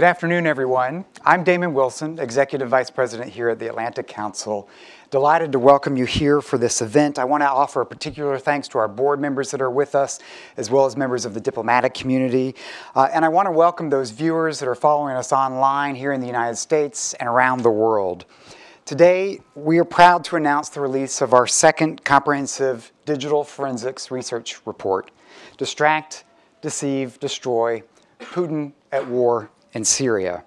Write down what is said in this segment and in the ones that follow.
Good afternoon, everyone. I'm Damon Wilson, Executive Vice President here at the Atlantic Council. Delighted to welcome you here for this event. I want to offer a particular thanks to our board members that are with us, as well as members of the diplomatic community. Uh, and I want to welcome those viewers that are following us online here in the United States and around the world. Today, we are proud to announce the release of our second comprehensive digital forensics research report Distract, Deceive, Destroy Putin at War in Syria.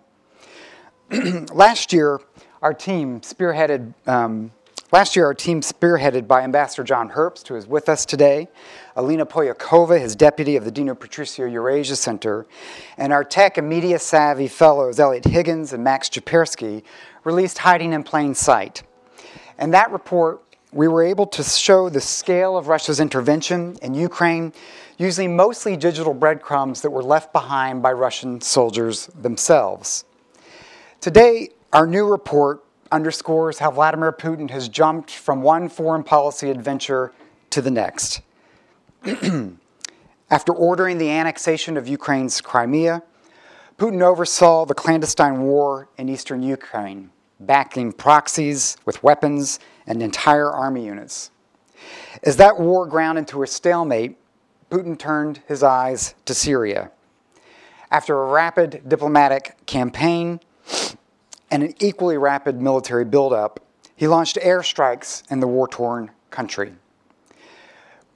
last year, our team spearheaded. Um, last year, our team spearheaded by Ambassador John Herbst, who is with us today, Alina Polyakova, his deputy of the Dinu Patriciu Eurasia Center, and our tech and media savvy fellows Eliot Higgins and Max Czuperski released Hiding in Plain Sight. And that report, we were able to show the scale of Russia's intervention in Ukraine using mostly digital breadcrumbs that were left behind by Russian soldiers themselves. Today, our new report underscores how Vladimir Putin has jumped from one foreign policy adventure to the next. After ordering the annexation of Ukraine's Crimea, Putin oversaw the clandestine war in eastern Ukraine, backing proxies with weapons and entire army units. As that war ground into a stalemate, Putin turned his eyes to Syria. After a rapid diplomatic campaign and an equally rapid military buildup, he launched airstrikes in the war torn country.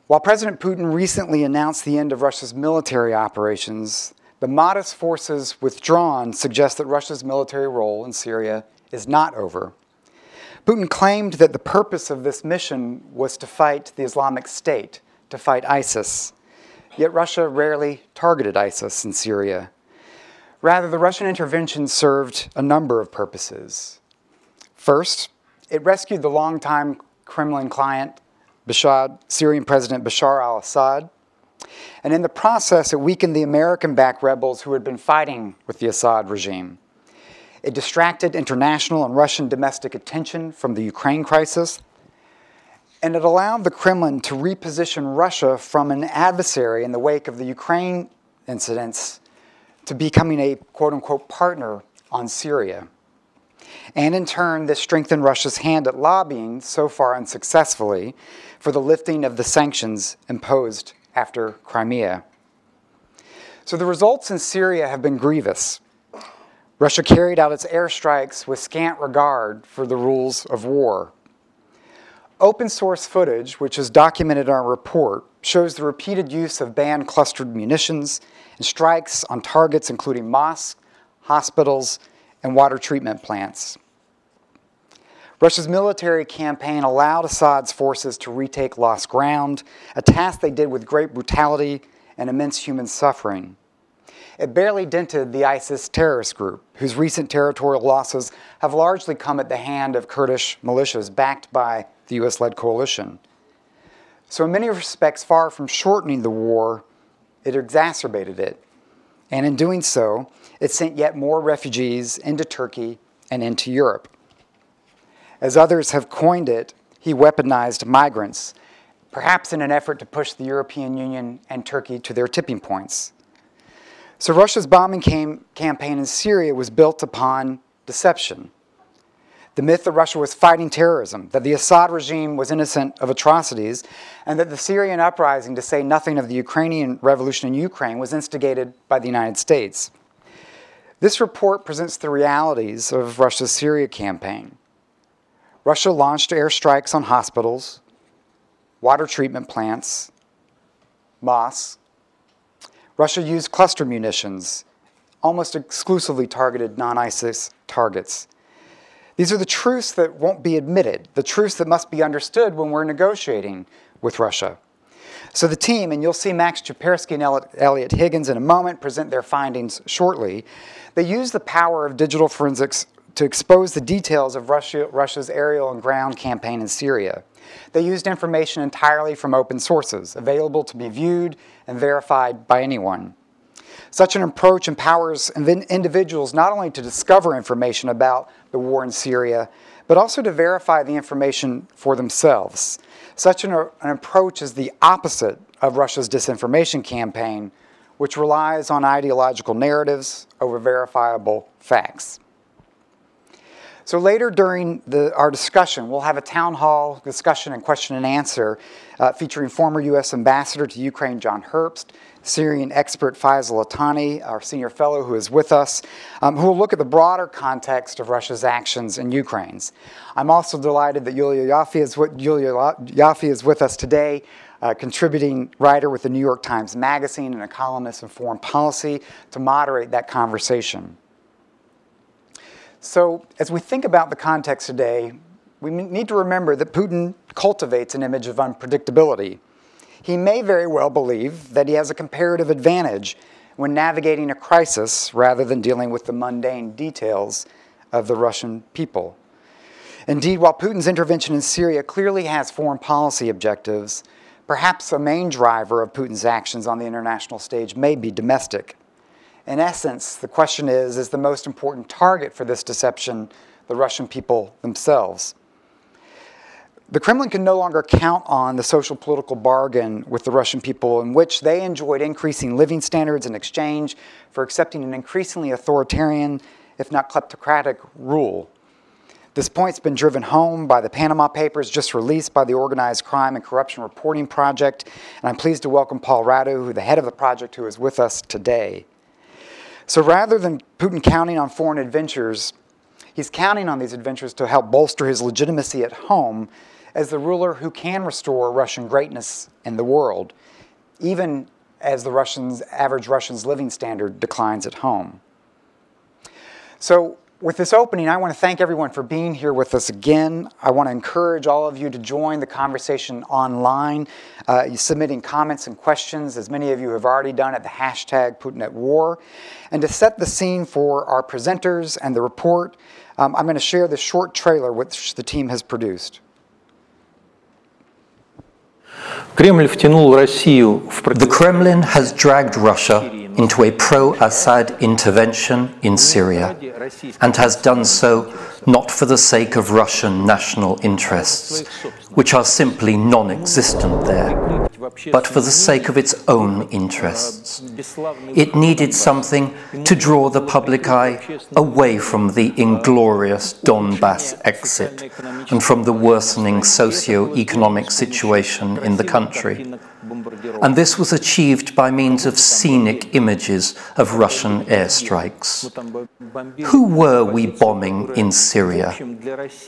While President Putin recently announced the end of Russia's military operations, the modest forces withdrawn suggest that Russia's military role in Syria is not over. Putin claimed that the purpose of this mission was to fight the Islamic State, to fight ISIS. Yet Russia rarely targeted ISIS in Syria. Rather, the Russian intervention served a number of purposes. First, it rescued the longtime Kremlin client, Bashar, Syrian President Bashar al Assad. And in the process, it weakened the American backed rebels who had been fighting with the Assad regime. It distracted international and Russian domestic attention from the Ukraine crisis and it allowed the Kremlin to reposition Russia from an adversary in the wake of the Ukraine incidents to becoming a quote unquote partner on Syria. And in turn, this strengthened Russia's hand at lobbying, so far unsuccessfully, for the lifting of the sanctions imposed after Crimea. So the results in Syria have been grievous. Russia carried out its airstrikes with scant regard for the rules of war. Open source footage, which is documented in our report, shows the repeated use of banned clustered munitions and strikes on targets including mosques, hospitals, and water treatment plants. Russia's military campaign allowed Assad's forces to retake lost ground, a task they did with great brutality and immense human suffering. It barely dented the ISIS terrorist group, whose recent territorial losses have largely come at the hand of Kurdish militias backed by the US led coalition. So, in many respects, far from shortening the war, it exacerbated it. And in doing so, it sent yet more refugees into Turkey and into Europe. As others have coined it, he weaponized migrants, perhaps in an effort to push the European Union and Turkey to their tipping points. So, Russia's bombing cam- campaign in Syria was built upon deception the myth that Russia was fighting terrorism, that the Assad regime was innocent of atrocities, and that the Syrian uprising, to say nothing of the Ukrainian revolution in Ukraine, was instigated by the United States. This report presents the realities of Russia's Syria campaign. Russia launched airstrikes on hospitals, water treatment plants, mosques. Russia used cluster munitions, almost exclusively targeted non ISIS targets. These are the truths that won't be admitted, the truths that must be understood when we're negotiating with Russia. So the team, and you'll see Max Czuperski and Eliot Higgins in a moment present their findings shortly, they use the power of digital forensics to expose the details of Russia, Russia's aerial and ground campaign in Syria. They used information entirely from open sources, available to be viewed and verified by anyone. Such an approach empowers individuals not only to discover information about the war in Syria, but also to verify the information for themselves. Such an, an approach is the opposite of Russia's disinformation campaign, which relies on ideological narratives over verifiable facts. So later during the, our discussion, we'll have a town hall discussion and question and answer uh, featuring former U.S. Ambassador to Ukraine John Herbst, Syrian expert Faysal Itani, our senior fellow who is with us, um, who will look at the broader context of Russia's actions in Ukraine. I'm also delighted that Yulia Ioffe is, with, Yulia is with us today, uh, contributing writer with the New York Times Magazine and a columnist in foreign policy to moderate that conversation. So, as we think about the context today, we need to remember that Putin cultivates an image of unpredictability. He may very well believe that he has a comparative advantage when navigating a crisis rather than dealing with the mundane details of the Russian people. Indeed, while Putin's intervention in Syria clearly has foreign policy objectives, perhaps a main driver of Putin's actions on the international stage may be domestic. In essence, the question is is the most important target for this deception the Russian people themselves? The Kremlin can no longer count on the social political bargain with the Russian people, in which they enjoyed increasing living standards in exchange for accepting an increasingly authoritarian, if not kleptocratic, rule. This point's been driven home by the Panama Papers just released by the Organized Crime and Corruption Reporting Project, and I'm pleased to welcome Paul Radu, the head of the project, who is with us today. So rather than Putin counting on foreign adventures, he's counting on these adventures to help bolster his legitimacy at home as the ruler who can restore Russian greatness in the world, even as the Russians, average Russian's living standard declines at home. So with this opening, I want to thank everyone for being here with us again. I want to encourage all of you to join the conversation online, uh, submitting comments and questions, as many of you have already done at the hashtag Putin at War. And to set the scene for our presenters and the report, um, I'm going to share the short trailer which the team has produced. The Kremlin has dragged Russia into a pro Assad intervention in Syria and has done so not for the sake of Russian national interests, which are simply non existent there, but for the sake of its own interests. It needed something to draw the public eye away from the inglorious Donbass exit and from the worsening socio economic situation in the country. And this was achieved by means of scenic images of Russian airstrikes. Who were we bombing in Syria?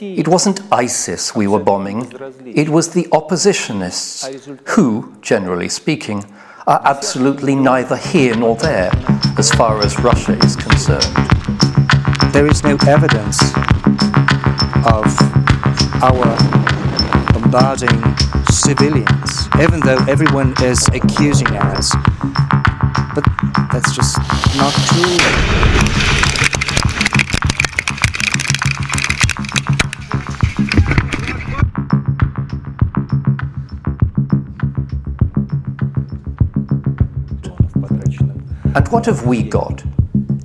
It wasn't ISIS we were bombing, it was the oppositionists, who, generally speaking, are absolutely neither here nor there as far as Russia is concerned. There is no evidence of our bombarding civilians, even though everyone is accusing us. But that's just not true. And what have we got?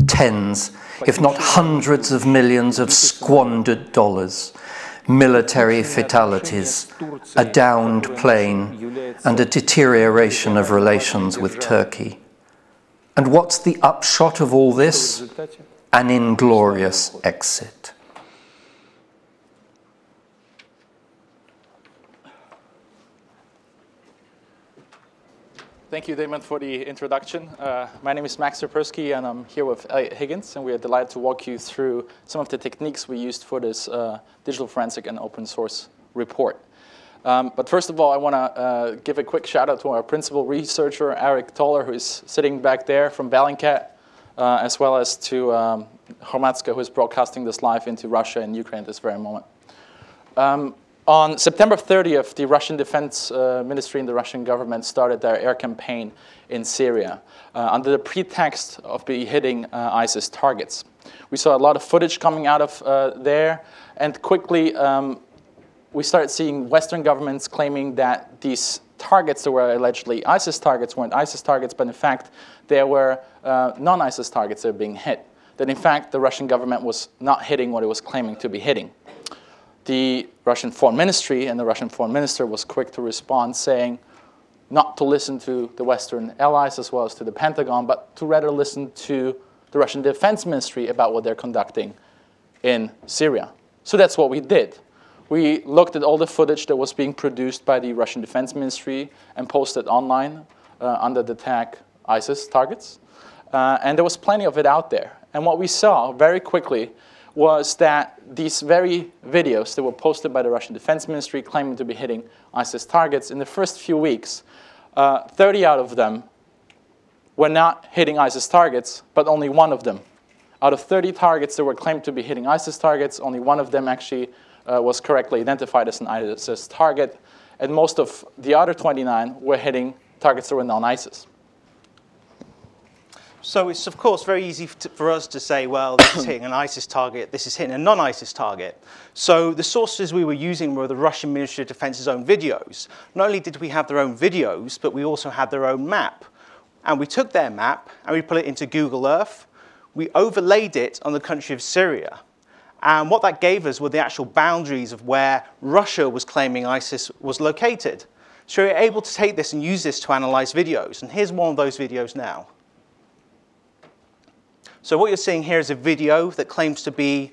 Tens, if not hundreds of millions of squandered dollars military fatalities, a downed plane, and a deterioration of relations with Turkey. And what's the upshot of all this? An inglorious exit. Thank you, Damon, for the introduction. Uh, my name is Max Czuperski, and I'm here with Eliot Higgins, and we are delighted to walk you through some of the techniques we used for this uh, digital forensic and open source report. Um, but first of all, I want to uh, give a quick shout out to our principal researcher, Aric Toler, who is sitting back there from Bellingcat, uh, as well as to um, Hromadske, who is broadcasting this live into Russia and Ukraine at this very moment. Um, on September 30th, the Russian Defense uh, Ministry and the Russian government started their air campaign in Syria uh, under the pretext of hitting uh, ISIS targets. We saw a lot of footage coming out of uh, there, and quickly um, we started seeing Western governments claiming that these targets that were allegedly ISIS targets weren't ISIS targets, but in fact, there were uh, non ISIS targets that were being hit. That in fact, the Russian government was not hitting what it was claiming to be hitting the Russian foreign ministry and the Russian foreign minister was quick to respond saying, not to listen to the Western allies as well as to the Pentagon, but to rather listen to the Russian Defense Ministry about what they're conducting in Syria. So that's what we did. We looked at all the footage that was being produced by the Russian Defense Ministry and posted online uh, under the tag ISIS targets. Uh, and there was plenty of it out there. And what we saw very quickly was that these very videos that were posted by the Russian Defense Ministry claiming to be hitting ISIS targets, in the first few weeks, uh, 30 out of them were not hitting ISIS targets, but only one of them. Out of 30 targets that were claimed to be hitting ISIS targets, only one of them actually uh, was correctly identified as an ISIS target, and most of the other 29 were hitting targets that were non ISIS. So it's, of course, very easy for us to say, well, this is hitting an ISIS target, this is hitting a non-ISIS target. So the sources we were using were the Russian Ministry of Defense's own videos. Not only did we have their own videos, but we also had their own map. And we took their map and we put it into Google Earth. We overlaid it on the country of Syria. And what that gave us were the actual boundaries of where Russia was claiming ISIS was located. So we were able to take this and use this to analyze videos. And here's one of those videos now. So what you're seeing here is a video that claims to be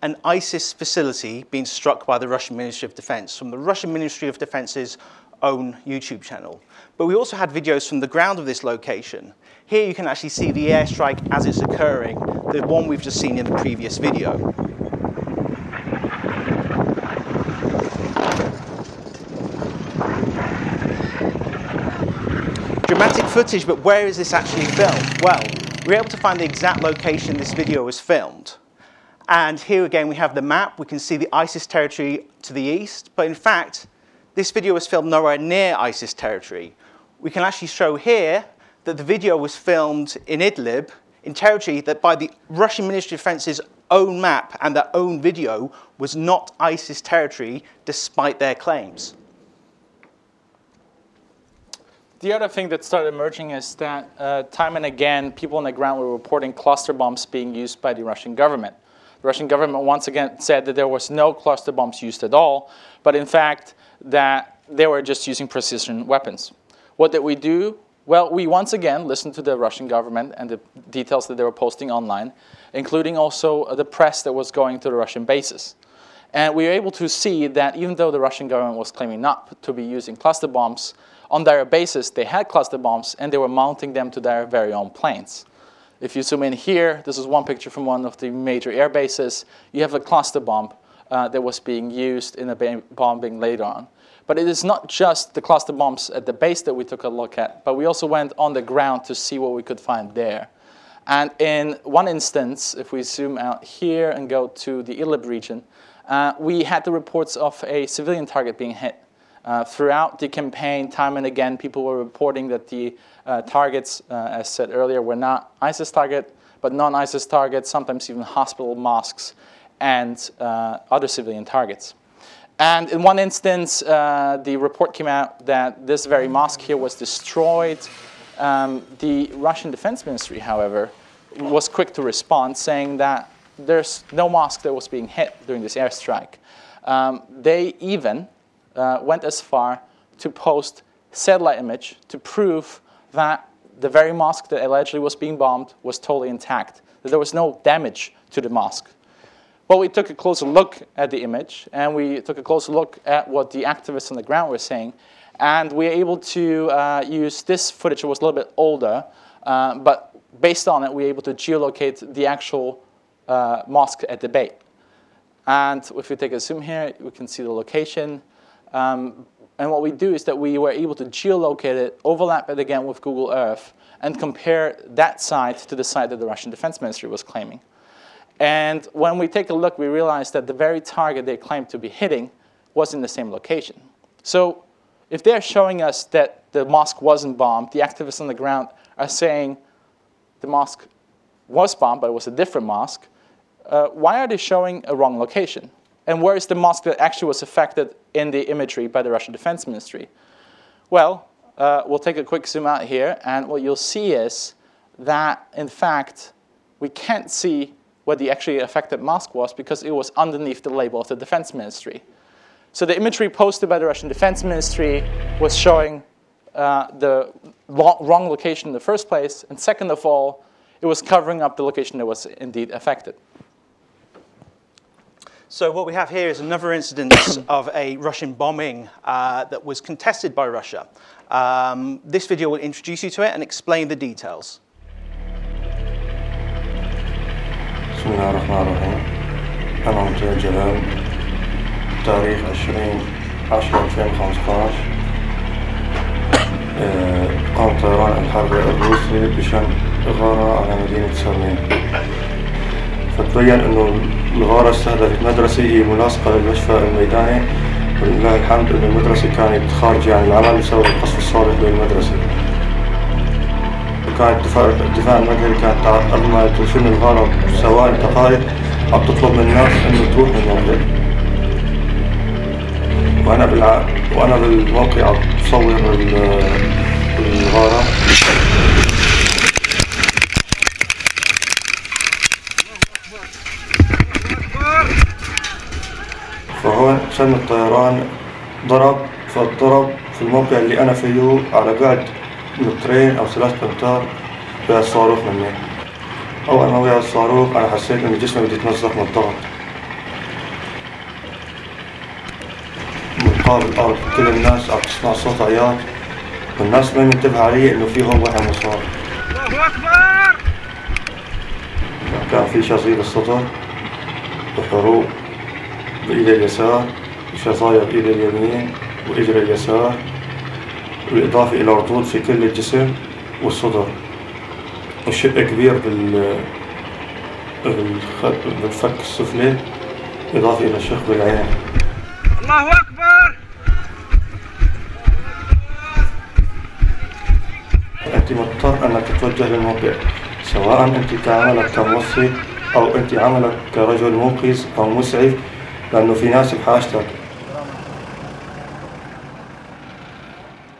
an ISIS facility being struck by the Russian Ministry of Defense from the Russian Ministry of Defense's own YouTube channel. But we also had videos from the ground of this location. Here you can actually see the airstrike as it's occurring, the one we've just seen in the previous video. Dramatic footage, but where is this actually filmed? Well, we were able to find the exact location this video was filmed. And here again, we have the map. We can see the ISIS territory to the east. But in fact, this video was filmed nowhere near ISIS territory. We can actually show here that the video was filmed in Idlib, in territory that by the Russian Ministry of Defense's own map and their own video was not ISIS territory, despite their claims. The other thing that started emerging is that uh, time and again, people on the ground were reporting cluster bombs being used by the Russian government. The Russian government once again said that there was no cluster bombs used at all, but in fact, that they were just using precision weapons. What did we do? Well, we once again listened to the Russian government and the details that they were posting online, including also the press that was going to the Russian bases. And we were able to see that even though the Russian government was claiming not to be using cluster bombs, on their bases, they had cluster bombs and they were mounting them to their very own planes. If you zoom in here, this is one picture from one of the major air bases. You have a cluster bomb uh, that was being used in a bombing later on. But it is not just the cluster bombs at the base that we took a look at, but we also went on the ground to see what we could find there. And in one instance, if we zoom out here and go to the Idlib region, uh, we had the reports of a civilian target being hit uh, throughout the campaign, time and again, people were reporting that the uh, targets, uh, as said earlier, were not ISIS target, but non-ISIS targets, sometimes even hospital mosques and uh, other civilian targets. And in one instance, uh, the report came out that this very mosque here was destroyed. Um, the Russian Defense Ministry, however, was quick to respond, saying that there's no mosque that was being hit during this airstrike. Um, they even uh, went as far to post satellite image to prove that the very mosque that allegedly was being bombed was totally intact, that there was no damage to the mosque. Well, we took a closer look at the image, and we took a closer look at what the activists on the ground were saying, and we were able to uh, use this footage that was a little bit older, uh, but based on it, we were able to geolocate the actual uh, mosque at the bait. And if we take a zoom here, we can see the location. Um, and what we do is that we were able to geolocate it, overlap it again with Google Earth, and compare that site to the site that the Russian Defense Ministry was claiming. And when we take a look, we realize that the very target they claimed to be hitting was in the same location. So if they're showing us that the mosque wasn't bombed, the activists on the ground are saying the mosque was bombed, but it was a different mosque, uh, why are they showing a wrong location? And where is the mosque that actually was affected in the imagery by the Russian Defense Ministry? Well, uh, we'll take a quick zoom out here, and what you'll see is that, in fact, we can't see where the actually affected mosque was because it was underneath the label of the Defense Ministry. So the imagery posted by the Russian Defense Ministry was showing uh, the wrong location in the first place, and second of all, it was covering up the location that was indeed affected. So what we have here is another incident of a Russian bombing uh, that was contested by Russia. Um, this video will introduce you to it and explain the details. بسم الله الرحمن الرحيم أنا مطيع جلال تاريخ 20 10 2015 قام طيران الحرب الروسي بشن غارة على مدينة سرمين فتبين أنه الغارة استهدفت مدرسة هي ملاصقة للمشفى الميداني ولله الحمد أن المدرسة كانت خارجة عن العمل بسبب القصف السابق للمدرسة كانت الدفاع الدفاع المدني كانت قبل ما تنشن الغارة بثواني دقائق. عم تطلب من الناس انه تروح من الموقع. وأنا بالع... وأنا بالموقع عم بصور الغارة. فهون شن الطيران ضرب فالضرب في الموقع اللي أنا فيه على بعد مترين أو ثلاث امتار وقع الصاروخ مني. أول ما وقع الصاروخ أنا حسيت إن جسمي بده يتمزق من الضغط. مقابل الأرض كل الناس عم تسمع صوت عياط والناس ما منتبه علي إنه في هون واحد مصاب. الله أكبر! كان في شظير الصدر وحروق بايدي اليسار وشظايا بايدي اليمين واجري اليسار بالإضافة إلى ردود في كل الجسم والصدر. وشق كبير بال بالفك السفلي إضافة إلى شق بالعين الله أكبر! أنت مضطر أنك تتوجه للموقع سواء أنت كعملك كموصي أو أنت عملك كرجل منقذ أو مسعف. لأنه في ناس بحاجتك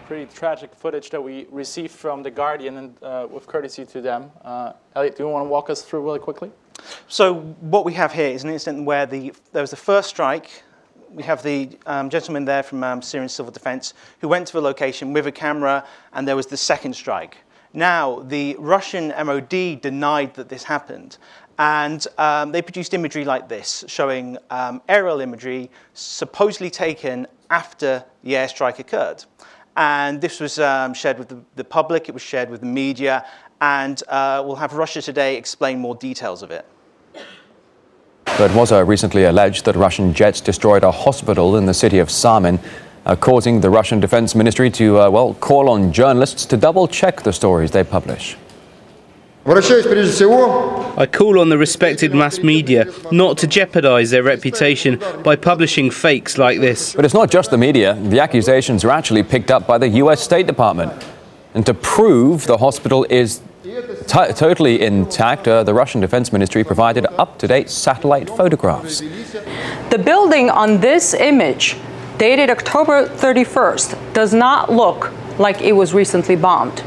Pretty tragic footage that we received from The Guardian and uh, with courtesy to them. Uh, Eliot, do you want to walk us through really quickly? So, what we have here is an incident where the, there was the first strike we have the um, gentleman there from um, Syrian Civil Defense who went to the location with a camera, and there was the second strike. Now, the Russian MOD denied that this happened, and um, they produced imagery like this, showing um, aerial imagery supposedly taken after the airstrike occurred. And this was um, shared with the, the, public, it was shared with the media, and uh, we'll have Russia Today explain more details of it. But it was recently alleged that Russian jets destroyed a hospital in the city of Sarmin, uh, causing the Russian Defense Ministry to, uh, well, call on journalists to double check the stories they publish. I call on the respected mass media not to jeopardize their reputation by publishing fakes like this. But it's not just the media. The accusations are actually picked up by the US State Department. And to prove the hospital is t- totally intact, uh, the Russian Defense Ministry provided up to date satellite photographs. The building on this image, dated October 31st, does not look like it was recently bombed.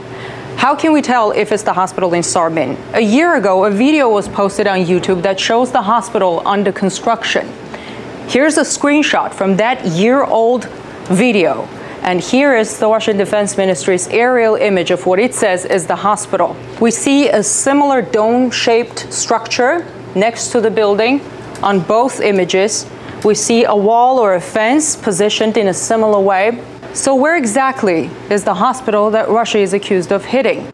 How can we tell if it's the hospital in Sarmin? A year ago, a video was posted on YouTube that shows the hospital under construction. Here's a screenshot from that year old video. And here is the Russian Defense Ministry's aerial image of what it says is the hospital. We see a similar dome shaped structure next to the building on both images. We see a wall or a fence positioned in a similar way. So, where exactly is the hospital that Russia is accused of hitting?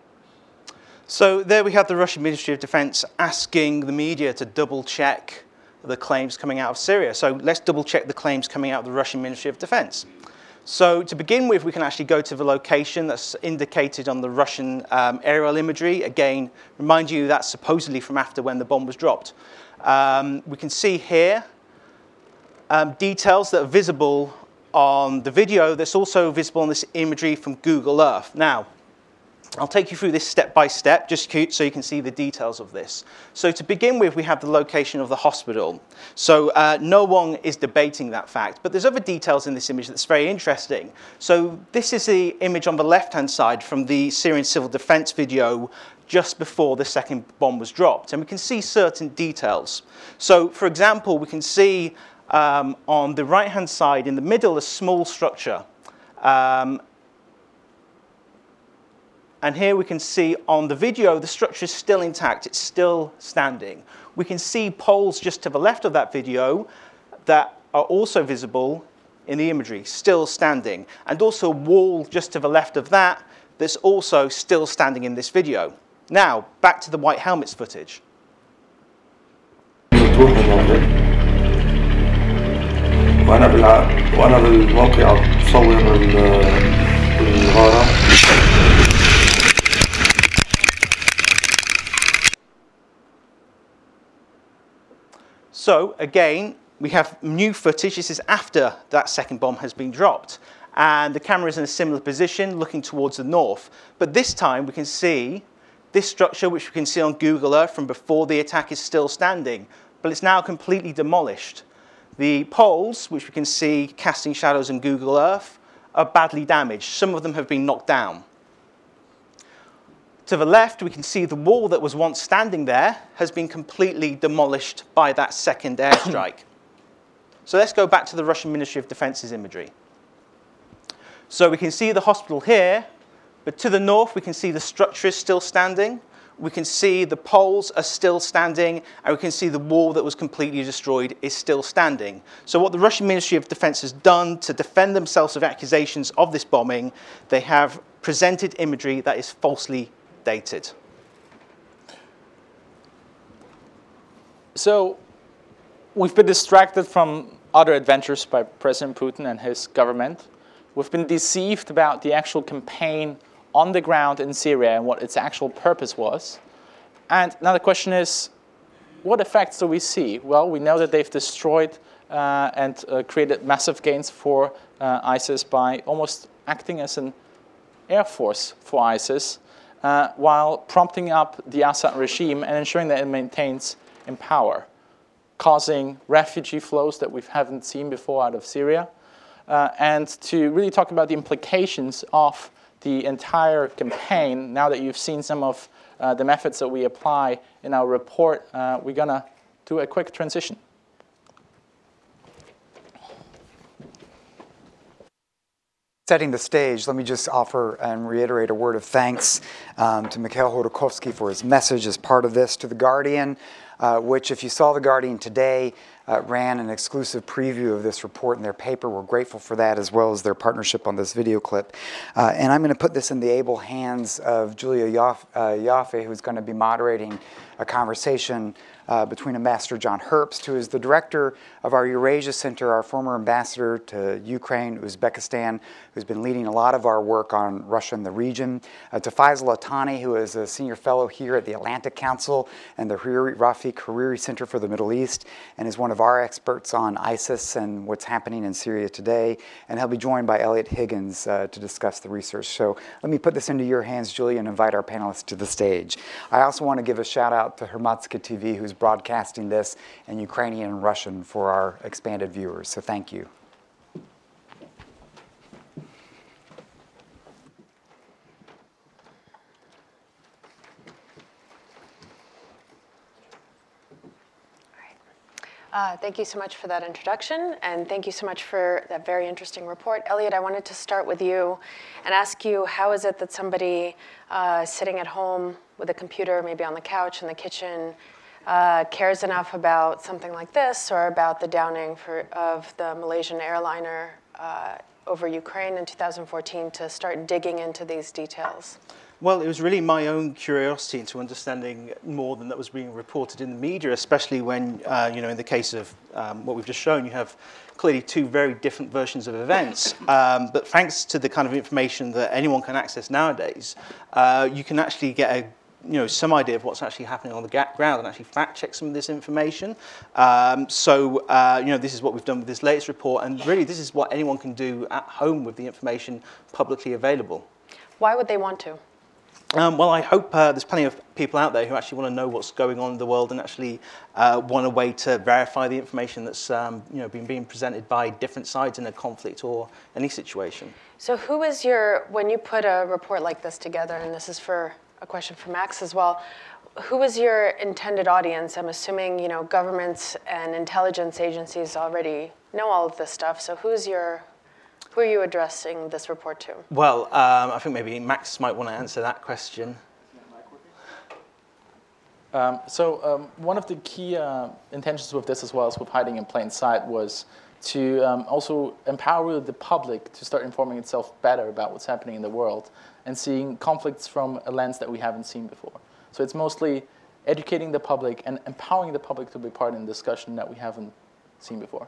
So, there we have the Russian Ministry of Defense asking the media to double check the claims coming out of Syria. So, let's double check the claims coming out of the Russian Ministry of Defense. So, to begin with, we can actually go to the location that's indicated on the Russian um, aerial imagery. Again, remind you that's supposedly from after when the bomb was dropped. Um, we can see here um, details that are visible on the video that's also visible on this imagery from Google Earth. Now, I'll take you through this step by step, just so you can see the details of this. So to begin with, we have the location of the hospital. So uh, no one is debating that fact, but there's other details in this image that's very interesting. So this is the image on the left-hand side from the Syrian Civil Defense video just before the second bomb was dropped, and we can see certain details. So for example, we can see um, on the right-hand side, in the middle, a small structure. Um, And here we can see on the video, the structure is still intact. It's still standing. We can see poles just to the left of that video that are also visible in the imagery, still standing. And also a wall just to the left of that that's also still standing in this video. Now, back to the white helmets footage. وانا بالع... وانا بالموقع بصور الغارة So again, we have new footage. This is after that second bomb has been dropped. And the camera is in a similar position, looking towards the north. But this time we can see this structure, which we can see on Google Earth from before the attack, is still standing. But it's now completely demolished. The poles, which we can see casting shadows in Google Earth, are badly damaged. Some of them have been knocked down. To the left, we can see the wall that was once standing there has been completely demolished by that second airstrike. so let's go back to the Russian Ministry of Defense's imagery. So we can see the hospital here, but to the north, we can see the structure is still standing. We can see the poles are still standing, and we can see the wall that was completely destroyed is still standing. So, what the Russian Ministry of Defense has done to defend themselves of accusations of this bombing, they have presented imagery that is falsely dated. So we've been distracted from other adventures by President Putin and his government. We've been deceived about the actual campaign on the ground in Syria and what its actual purpose was. And now the question is, what effects do we see? Well, we know that they've destroyed uh, and uh, created massive gains for uh, ISIS by almost acting as an air force for ISIS uh, while prompting up the Assad regime and ensuring that it maintains in power, causing refugee flows that we haven't seen before out of Syria, uh, and to really talk about the implications of the entire campaign. Now that you've seen some of uh, the methods that we apply in our report, uh, we're going to do a quick transition. Setting the stage, let me just offer and reiterate a word of thanks um, to Mikhail Khodorkovsky for his message as part of this, to The Guardian, uh, which, if you saw The Guardian today, uh, ran an exclusive preview of this report in their paper. We're grateful for that, as well as their partnership on this video clip. Uh, and I'm going to put this in the able hands of Julia Ioffe, uh, who's going to be moderating a conversation uh, between Ambassador John Herbst, who is the director of our Eurasia Center, our former ambassador to Ukraine, Uzbekistan, who's been leading a lot of our work on Russia and the region, uh, to Faysal Itani, who is a senior fellow here at the Atlantic Council and the Rafik Hariri Center for the Middle East, and is one of our experts on ISIS and what's happening in Syria today. And he'll be joined by Eliot Higgins uh, to discuss the research. So let me put this into your hands, Julie, and invite our panelists to the stage. I also want to give a shout out to Hromadske TV, who's broadcasting this in Ukrainian and Russian for our expanded viewers. So thank you. Uh, thank you so much for that introduction, and thank you so much for that very interesting report. Eliot, I wanted to start with you and ask you how is it that somebody uh, sitting at home with a computer, maybe on the couch in the kitchen, uh, cares enough about something like this or about the downing for, of the Malaysian airliner uh, over Ukraine in 2014 to start digging into these details? Well, it was really my own curiosity into understanding more than that was being reported in the media, especially when, uh, you know, in the case of um, what we've just shown, you have clearly two very different versions of events. Um, but thanks to the kind of information that anyone can access nowadays, uh, you can actually get a you know, some idea of what's actually happening on the ground and actually fact check some of this information. Um, so, uh, you know, this is what we've done with this latest report, and really this is what anyone can do at home with the information publicly available. Why would they want to? Um, well, I hope uh, there's plenty of people out there who actually want to know what's going on in the world and actually uh, want a way to verify the information that's um, you know, been being presented by different sides in a conflict or any situation. So, who is your, when you put a report like this together, and this is for a question for Max as well, who is your intended audience? I'm assuming you know governments and intelligence agencies already know all of this stuff. So, who's your Who are you addressing this report to? Well, um, I think maybe Max might want to answer that question. Um, so um, one of the key uh, intentions with this, as well as with hiding in plain sight, was to um, also empower the public to start informing itself better about what's happening in the world and seeing conflicts from a lens that we haven't seen before. So it's mostly educating the public and empowering the public to be part in discussion that we haven't seen before.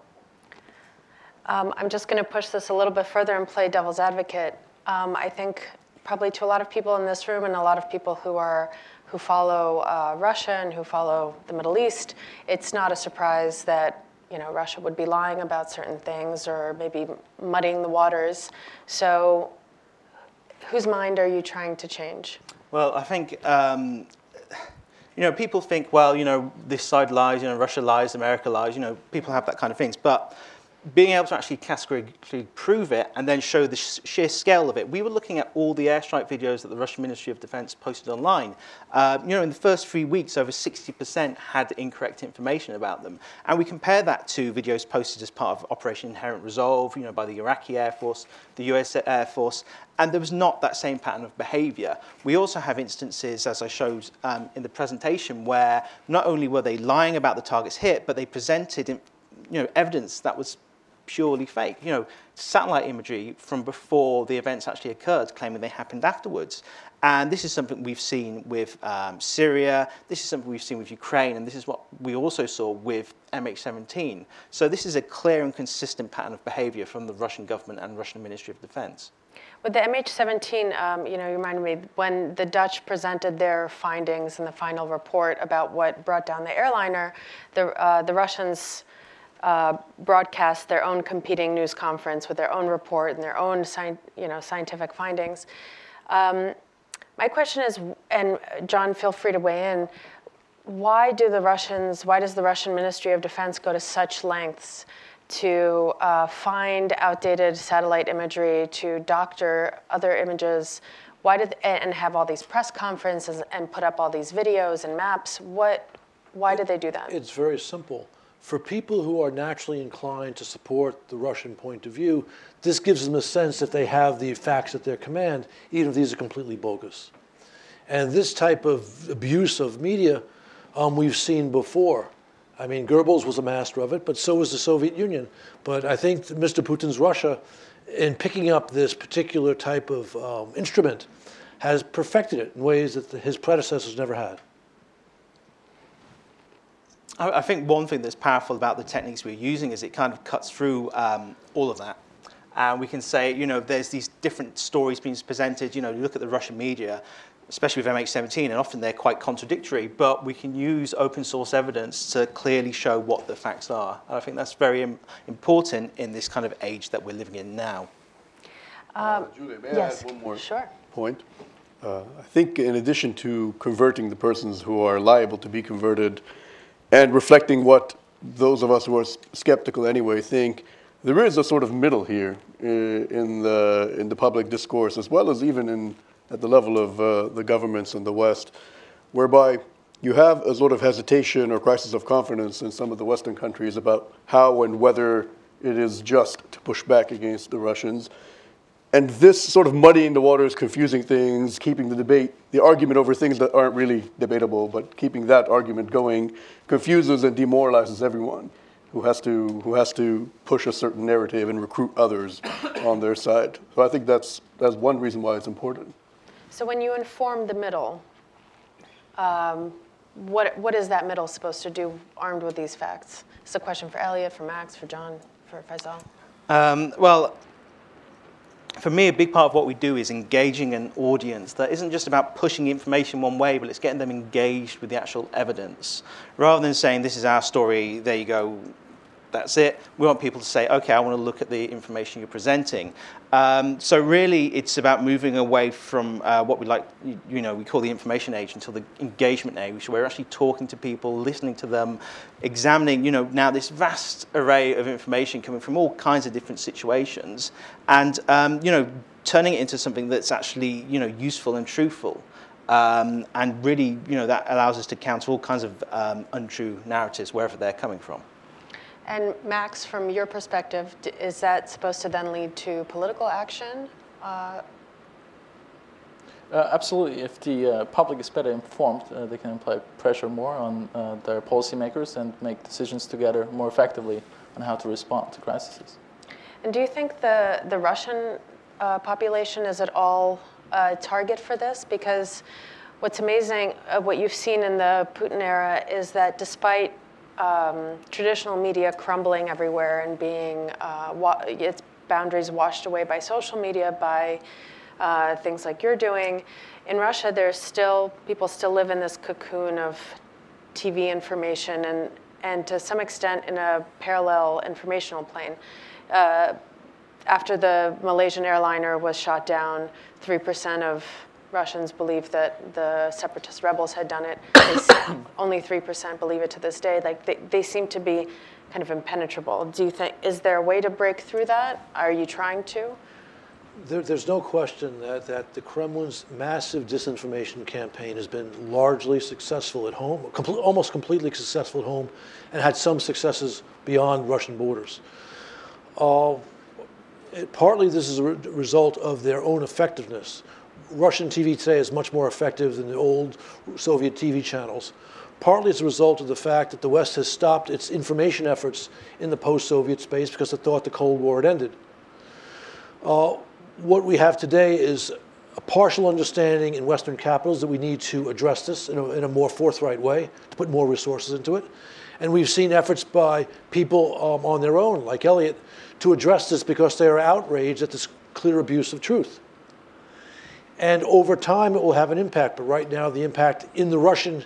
Um, I'm just going to push this a little bit further and play devil's advocate. Um, I think probably to a lot of people in this room and a lot of people who are who follow uh, Russia and who follow the Middle East, it's not a surprise that you know Russia would be lying about certain things or maybe muddying the waters. So, whose mind are you trying to change? Well, I think um, you know people think, well, you know, this side lies, you know, Russia lies, America lies. You know, people have that kind of things, but being able to actually categorically prove it and then show the sh sheer scale of it. We were looking at all the airstrike videos that the Russian Ministry of Defense posted online. Uh, you know, in the first three weeks, over 60% had incorrect information about them. And we compare that to videos posted as part of Operation Inherent Resolve, you know, by the Iraqi Air Force, the US Air Force, and there was not that same pattern of behavior. We also have instances, as I showed um, in the presentation, where not only were they lying about the targets hit, but they presented you know, evidence that was purely fake. You know, satellite imagery from before the events actually occurred, claiming they happened afterwards. And this is something we've seen with um, Syria, this is something we've seen with Ukraine, and this is what we also saw with MH17. So this is a clear and consistent pattern of behavior from the Russian government and Russian Ministry of Defense. With the MH17, um, you know, you reminded me when the Dutch presented their findings in the final report about what brought down the airliner, the, uh, the Russians uh, broadcast their own competing news conference with their own report and their own sci- you know, scientific findings. Um, my question is, and John, feel free to weigh in. Why do the Russians? Why does the Russian Ministry of Defense go to such lengths to uh, find outdated satellite imagery, to doctor other images? Why did and have all these press conferences and put up all these videos and maps? What? Why did they do that? It's very simple for people who are naturally inclined to support the Russian point of view, this gives them a sense that they have the facts at their command, even if these are completely bogus. And this type of abuse of media um, we've seen before. I mean, Goebbels was a master of it, but so was the Soviet Union. But I think Mr. Putin's Russia, in picking up this particular type of um, instrument, has perfected it in ways that the, his predecessors never had. I think one thing that's powerful about the techniques we're using is it kind of cuts through um, all of that. And we can say, you know, there's these different stories being presented. You know, you look at the Russian media, especially with MH17, and often they're quite contradictory, but we can use open source evidence to clearly show what the facts are. And I think that's very Im- important in this kind of age that we're living in now. Um, uh, Julia, may yes. I add one more sure. point? Uh, I think in addition to converting the persons who are liable to be converted, and reflecting what those of us who are skeptical anyway think, there is a sort of middle here uh, in the in the public discourse, as well as even in at the level of uh, the governments in the West, whereby you have a sort of hesitation or crisis of confidence in some of the Western countries about how and whether it is just to push back against the Russians. And this sort of muddying the waters, confusing things, keeping the debate, the argument over things that aren't really debatable, but keeping that argument going, confuses and demoralizes everyone who has to who has to push a certain narrative and recruit others on their side. So I think that's that's one reason why it's important. So when you inform the middle, um, what what is that middle supposed to do armed with these facts? It's a question for Eliot, for Max, for John, for Faysal. Um, well, for me, a big part of what we do is engaging an audience that isn't just about pushing information one way, but it's getting them engaged with the actual evidence. Rather than saying, this is our story, there you go, that's it. We want people to say, okay, I want to look at the information you're presenting. Um, so really, it's about moving away from uh, what we like, you, you, know, we call the information age until the engagement age, where we're actually talking to people, listening to them, examining, you know, now this vast array of information coming from all kinds of different situations, and, um, you know, turning it into something that's actually, you know, useful and truthful. Um, and really, you know, that allows us to counter all kinds of um, untrue narratives wherever they're coming from. And Max, from your perspective, is that supposed to then lead to political action? Uh, uh, absolutely. If the uh, public is better informed, uh, they can apply pressure more on uh, their policymakers and make decisions together more effectively on how to respond to crises. And do you think the, the Russian uh, population is at all a target for this? Because what's amazing, uh, what you've seen in the Putin era, is that despite um, traditional media crumbling everywhere and being wa- its boundaries washed away by social media, by uh, things like you're doing. In Russia, there's still people still live in this cocoon of TV information and and to some extent in a parallel informational plane. Uh, after the Malaysian airliner was shot down, three percent of Russians believe that the separatist rebels had done it. only three percent believe it to this day. Like they, they seem to be kind of impenetrable. Do you think is there a way to break through that? Are you trying to? There, there's no question that, that the Kremlin's massive disinformation campaign has been largely successful at home, almost completely successful at home, and had some successes beyond Russian borders. Uh, it, partly this is a re- result of their own effectiveness. Russian TV today is much more effective than the old Soviet TV channels. Partly as a result of the fact that the West has stopped its information efforts in the post Soviet space because it thought the Cold War had ended. Uh, what we have today is a partial understanding in Western capitals that we need to address this in a, in a more forthright way, to put more resources into it. And we've seen efforts by people um, on their own, like Eliot, to address this because they are outraged at this clear abuse of truth. And over time, it will have an impact. But right now, the impact in the Russian,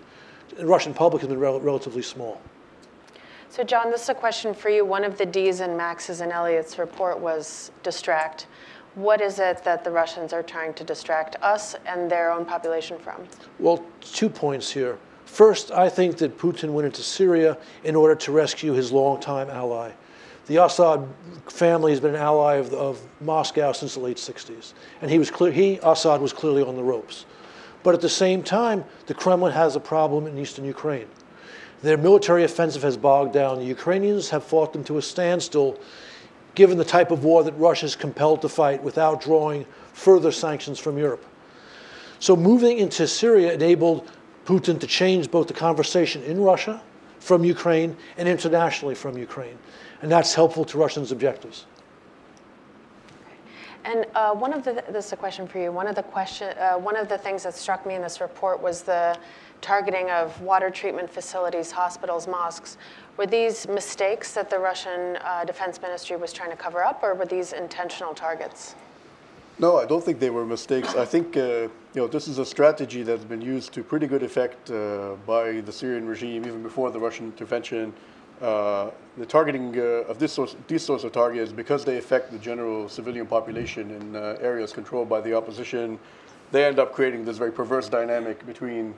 Russian public has been rel- relatively small. So, John, this is a question for you. One of the D's in Max's and Eliot's report was distract what is it that the Russians are trying to distract us and their own population from? Well, two points here. First, I think that Putin went into Syria in order to rescue his longtime ally. The Assad family has been an ally of, of Moscow since the late 60s, and he was clear. He Assad was clearly on the ropes. But at the same time, the Kremlin has a problem in eastern Ukraine. Their military offensive has bogged down. The Ukrainians have fought them to a standstill given the type of war that Russia is compelled to fight without drawing further sanctions from Europe. So moving into Syria enabled Putin to change both the conversation in Russia from Ukraine and internationally from Ukraine. And that's helpful to Russians' objectives. And uh, one of the, this is a question for you. One of the question, uh, one of the things that struck me in this report was the targeting of water treatment facilities, hospitals, mosques. Were these mistakes that the Russian uh, Defense Ministry was trying to cover up, or were these intentional targets? No, I don't think they were mistakes. I think uh, you know this is a strategy that's been used to pretty good effect uh, by the Syrian regime even before the Russian intervention. Uh, the targeting uh, of this source, these sorts of targets because they affect the general civilian population in uh, areas controlled by the opposition they end up creating this very perverse dynamic between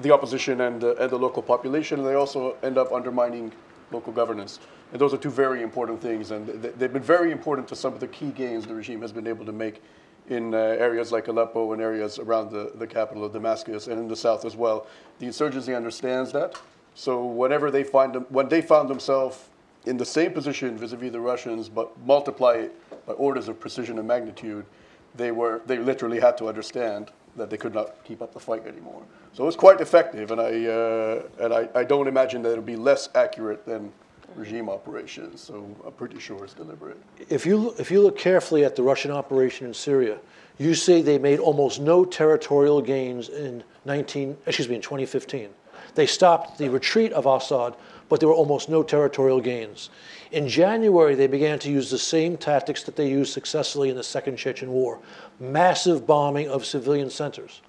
the opposition and, and the local population, and they also end up undermining local governance. And those are two very important things, and they've been very important to some of the key gains the regime has been able to make in uh, areas like Aleppo and areas around the, the capital of Damascus and in the south as well. The insurgency understands that. So whenever they find them, when they found themselves in the same position vis-a-vis the Russians, but multiply it by orders of precision and magnitude, they were they literally had to understand that they could not keep up the fight anymore. So it was quite effective, and I uh, and I, I don't imagine that it'll be less accurate than regime operations. So I'm pretty sure it's deliberate. If you if you look carefully at the Russian operation in Syria, you see they made almost no territorial gains in 19 excuse me in 2015. They stopped the retreat of Assad, but there were almost no territorial gains. In January, they began to use the same tactics that they used successfully in the Second Chechen War massive bombing of civilian centers.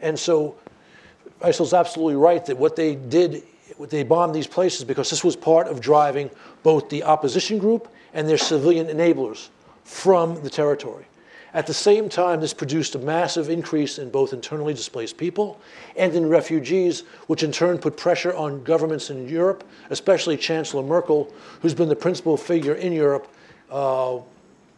And so Faysal's absolutely right that what they did, they bombed these places because this was part of driving both the opposition group and their civilian enablers from the territory. At the same time, this produced a massive increase in both internally displaced people and in refugees, which in turn put pressure on governments in Europe, especially Chancellor Merkel, who's been the principal figure in Europe uh,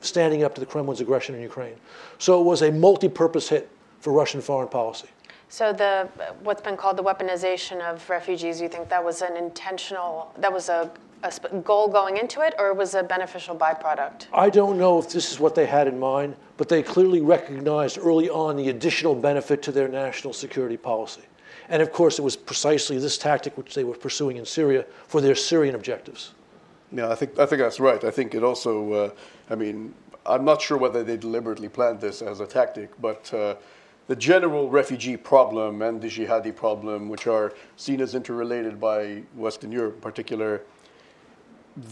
standing up to the Kremlin's aggression in Ukraine. So it was a multi purpose hit for Russian foreign policy. So the what's been called the weaponization of refugees, you think that was an intentional, that was a, a goal going into it, or was a beneficial byproduct? I don't know if this is what they had in mind, but they clearly recognized early on the additional benefit to their national security policy. And of course, it was precisely this tactic which they were pursuing in Syria for their Syrian objectives. Yeah, I think I think that's right. I think it also. Uh, I mean, I'm not sure whether they deliberately planned this as a tactic, but. Uh, the general refugee problem and the jihadi problem, which are seen as interrelated by Western Europe in particular,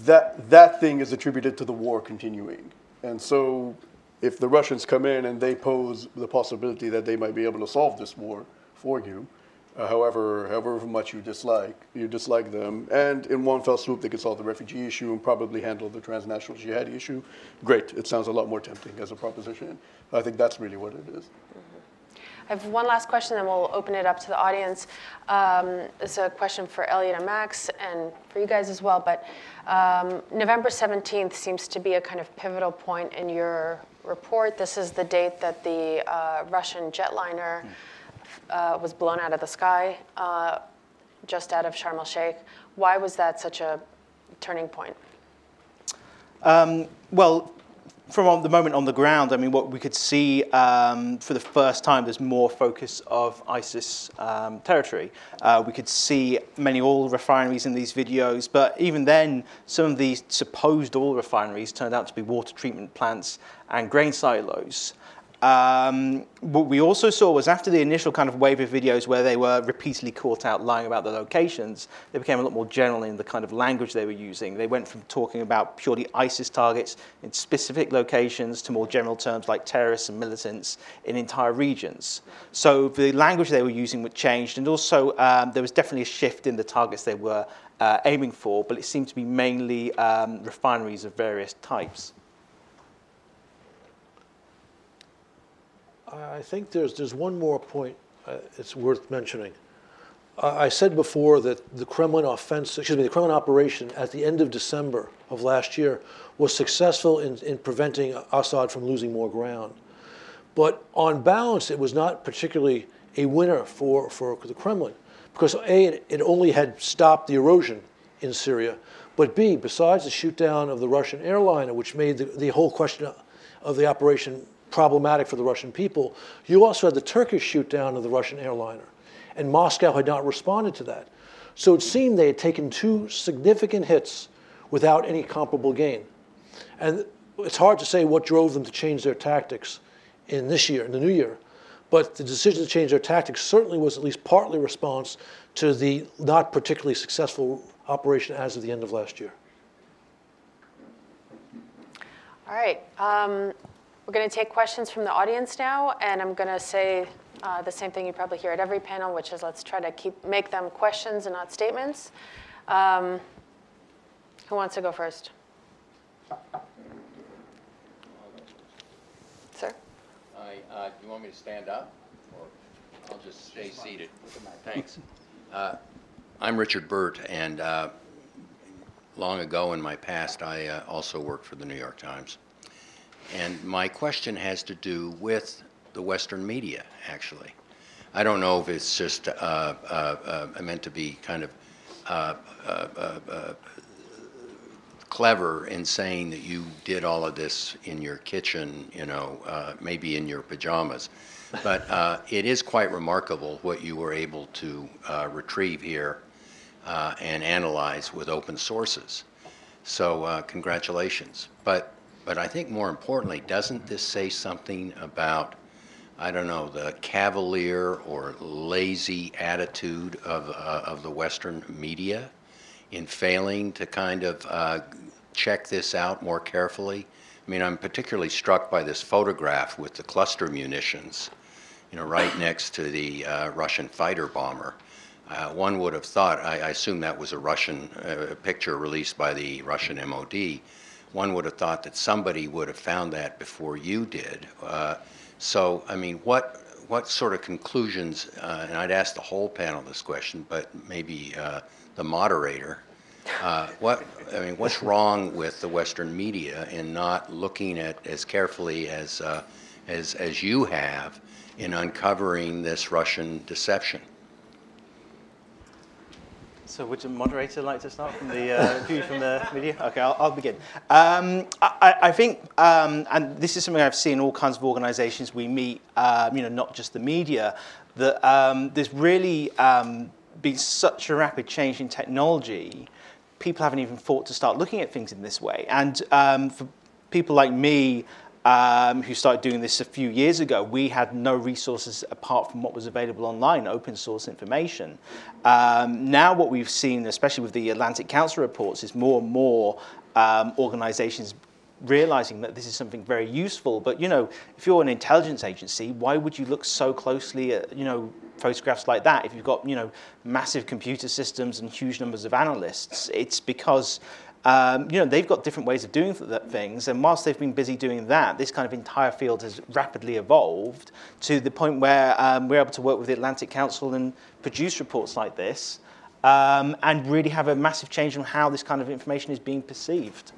that, that thing is attributed to the war continuing. And so if the Russians come in and they pose the possibility that they might be able to solve this war for you, uh, however, however much you dislike, you dislike them, and in one fell swoop they could solve the refugee issue and probably handle the transnational jihadi issue. Great, it sounds a lot more tempting as a proposition. I think that's really what it is. I have one last question, then we'll open it up to the audience. Um, it's a question for Eliot and Max, and for you guys as well. But um, November 17th seems to be a kind of pivotal point in your report. This is the date that the uh, Russian jetliner uh, was blown out of the sky uh, just out of Sharm el Sheikh. Why was that such a turning point? Um, well, from the moment on the ground, I mean, what we could see um, for the first time, there's more focus of ISIS um, territory. Uh, we could see many oil refineries in these videos, but even then, some of these supposed oil refineries turned out to be water treatment plants and grain silos. Um, what we also saw was after the initial kind of wave of videos where they were repeatedly caught out lying about the locations, they became a lot more general in the kind of language they were using. They went from talking about purely ISIS targets in specific locations to more general terms like terrorists and militants in entire regions. So the language they were using changed, and also um, there was definitely a shift in the targets they were uh, aiming for, but it seemed to be mainly um, refineries of various types. I think there's, there's one more point uh, it's worth mentioning. Uh, I said before that the Kremlin offensive, excuse me, the Kremlin operation at the end of December of last year was successful in, in preventing Assad from losing more ground. But on balance, it was not particularly a winner for, for the Kremlin because A, it, it only had stopped the erosion in Syria, but B, besides the shoot down of the Russian airliner, which made the, the whole question of the operation problematic for the Russian people. You also had the Turkish shoot down of the Russian airliner, and Moscow had not responded to that. So it seemed they had taken two significant hits without any comparable gain. And it's hard to say what drove them to change their tactics in this year, in the new year. But the decision to change their tactics certainly was at least partly response to the not particularly successful operation as of the end of last year. All right. Um, we're going to take questions from the audience now, and I'm going to say uh, the same thing you probably hear at every panel, which is let's try to keep make them questions and not statements. Um, who wants to go first? Sir? I, uh, you want me to stand up, or I'll just stay seated? Thanks. Uh, I'm Richard Burt, and uh, long ago in my past, I uh, also worked for the New York Times. And my question has to do with the Western media, actually. I don't know if it's just uh, uh, uh, meant to be kind of uh, uh, uh, clever in saying that you did all of this in your kitchen, you know, maybe in your pajamas. But it is quite remarkable what you were able to retrieve here and analyze with open sources. So congratulations. But but I think more importantly, doesn't this say something about, I don't know, the cavalier or lazy attitude of, uh, of the Western media in failing to kind of uh, check this out more carefully? I mean, I'm particularly struck by this photograph with the cluster munitions, you know, right next to the uh, Russian fighter bomber. Uh, one would have thought, I, I, assume that was a Russian uh, picture released by the Russian MOD one would have thought that somebody would have found that before you did. Uh, so, I mean, what what sort of conclusions? Uh, and I'd ask the whole panel this question, but maybe uh, the moderator. Uh, what I mean, what's wrong with the Western media in not looking at as carefully as uh, as, as you have in uncovering this Russian deception? So would the moderator like to start from the uh, view from the media? Okay, I'll, I'll begin. Um, I, I, think, um, and this is something I've seen all kinds of organisations we meet, um, you know, not just the media, that um, there's really um, been such a rapid change in technology, people haven't even thought to start looking at things in this way. And um, for people like me, um, who started doing this a few years ago, we had no resources apart from what was available online, open source information. Um, now, what we've seen, especially with the Atlantic Council reports, is more and more um, organizations realizing that this is something very useful. But, you know, if you're an intelligence agency, why would you look so closely at, you know, photographs like that if you've got, you know, massive computer systems and huge numbers of analysts? It's because um, you know, they've got different ways of doing things, and whilst they've been busy doing that, this kind of entire field has rapidly evolved to the point where um, we're able to work with the Atlantic Council and produce reports like this, um, and really have a massive change in how this kind of information is being perceived.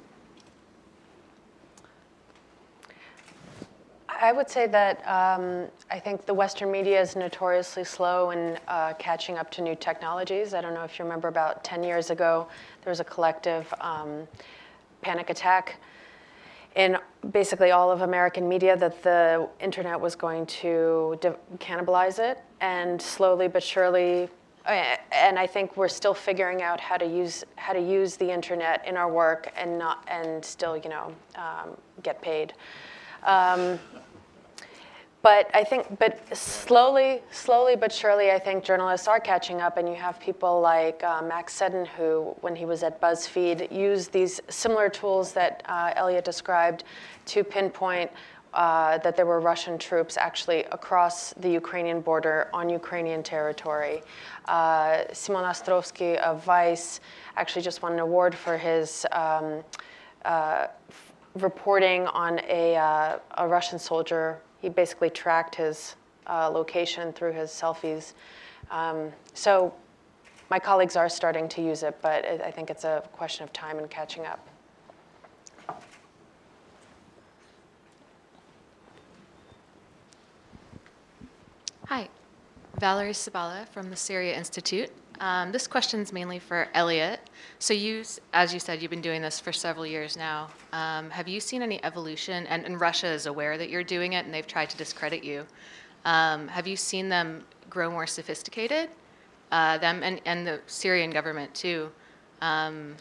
I would say that um, I think the Western media is notoriously slow in uh, catching up to new technologies. I don't know if you remember about 10 years ago, there was a collective um, panic attack in basically all of American media that the internet was going to de- cannibalize it. And slowly but surely, uh, and I think we're still figuring out how to use how to use the internet in our work and not and still you know um, get paid. Um, but I think, but slowly, slowly but surely, I think journalists are catching up, and you have people like uh, Max Seddon, who, when he was at BuzzFeed, used these similar tools that uh, Eliot described to pinpoint uh, that there were Russian troops actually across the Ukrainian border on Ukrainian territory. Uh, Simon Ostrovsky of Vice actually just won an award for his. Um, uh, reporting on a, uh, a Russian soldier he basically tracked his uh, location through his selfies. Um, so my colleagues are starting to use it, but it, I think it's a question of time and catching up. Hi, Valerie Szybala from the Syria Institute. Um, this question is mainly for Eliot. So you, as you said, you've been doing this for several years now. Um, have you seen any evolution? And, and, Russia is aware that you're doing it, and they've tried to discredit you. Um, have you seen them grow more sophisticated? Uh, them and, and the Syrian government too, um,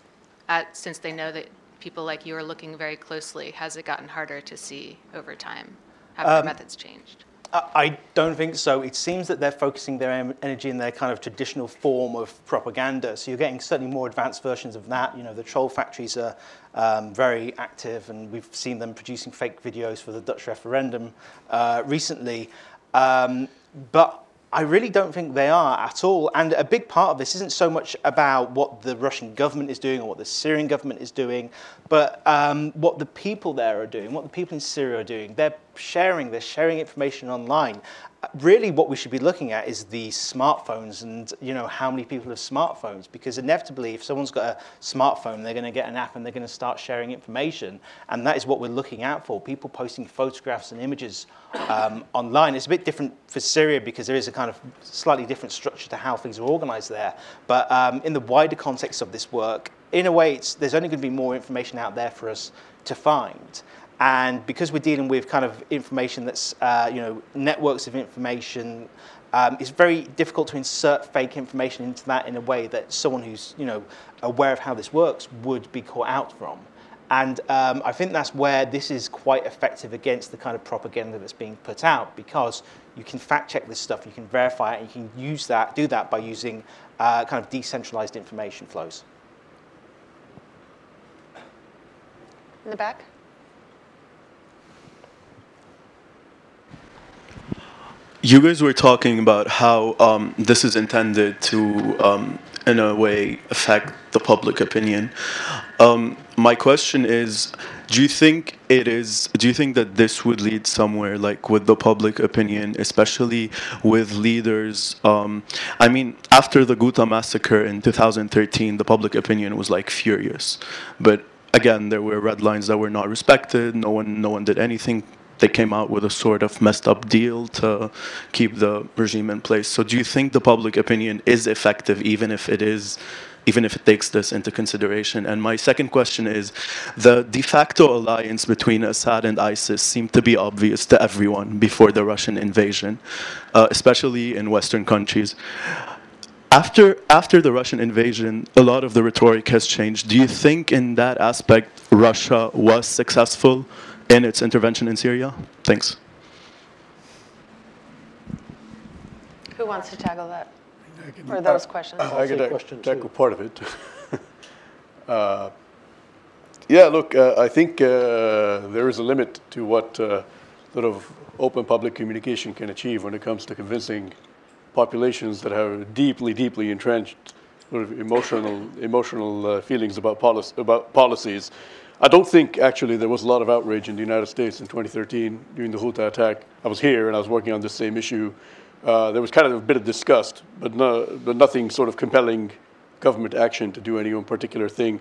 at, since they know that people like you are looking very closely. Has it gotten harder to see over time? Have their um, methods changed? I don't think so. It seems that they're focusing their energy in their kind of traditional form of propaganda. So you're getting certainly more advanced versions of that. You know, the troll factories are um, very active, and we've seen them producing fake videos for the Dutch referendum uh, recently. Um, but I really don't think they are at all. And a big part of this isn't so much about what the Russian government is doing or what the Syrian government is doing, but um, what the people there are doing, what the people in Syria are doing. They're sharing, they're sharing information online. Really what we should be looking at is the smartphones and you know how many people have smartphones because inevitably if someone's got a smartphone they're going to get an app and they're going to start sharing information and that is what we're looking out for people posting photographs and images um, online. It's a bit different for syria because there is a kind of slightly different structure to how things are organized there but um, in the wider context of this work in a way there's only going to be more information out there for us to find and because we're dealing with kind of information that's, uh, you know, networks of information, um, it's very difficult to insert fake information into that in a way that someone who's, you know, aware of how this works would be caught out from. And um, I think that's where this is quite effective against the kind of propaganda that's being put out because you can fact check this stuff, you can verify it, and you can use that, do that by using uh, kind of decentralized information flows. In the back? You guys were talking about how um, this is intended to, um, in a way, affect the public opinion. Um, my question is, do you think it is? Do you think that this would lead somewhere, like with the public opinion, especially with leaders? Um, I mean, after the Ghouta massacre in 2013, the public opinion was like furious, but again, there were red lines that were not respected. No one, no one did anything they came out with a sort of messed up deal to keep the regime in place. So do you think the public opinion is effective even if it is even if it takes this into consideration. And my second question is, the de facto alliance between Assad and ISIS seemed to be obvious to everyone before the Russian invasion, uh, especially in Western countries. After, after the Russian invasion, a lot of the rhetoric has changed. Do you think in that aspect Russia was successful in its intervention in Syria? Thanks. Who wants to tackle that? Or those questions? I can tackle part of it. uh, yeah, look, uh, I think uh, there is a limit to what uh, sort of open public communication can achieve when it comes to convincing populations that have deeply, deeply entrenched sort of emotional, emotional uh, feelings about, policy, about policies. I don't think actually there was a lot of outrage in the United States in 2013 during the Ghouta attack. I was here and I was working on this same issue. Uh, there was kind of a bit of disgust, but, no, but nothing sort of compelling government action to do any one particular thing.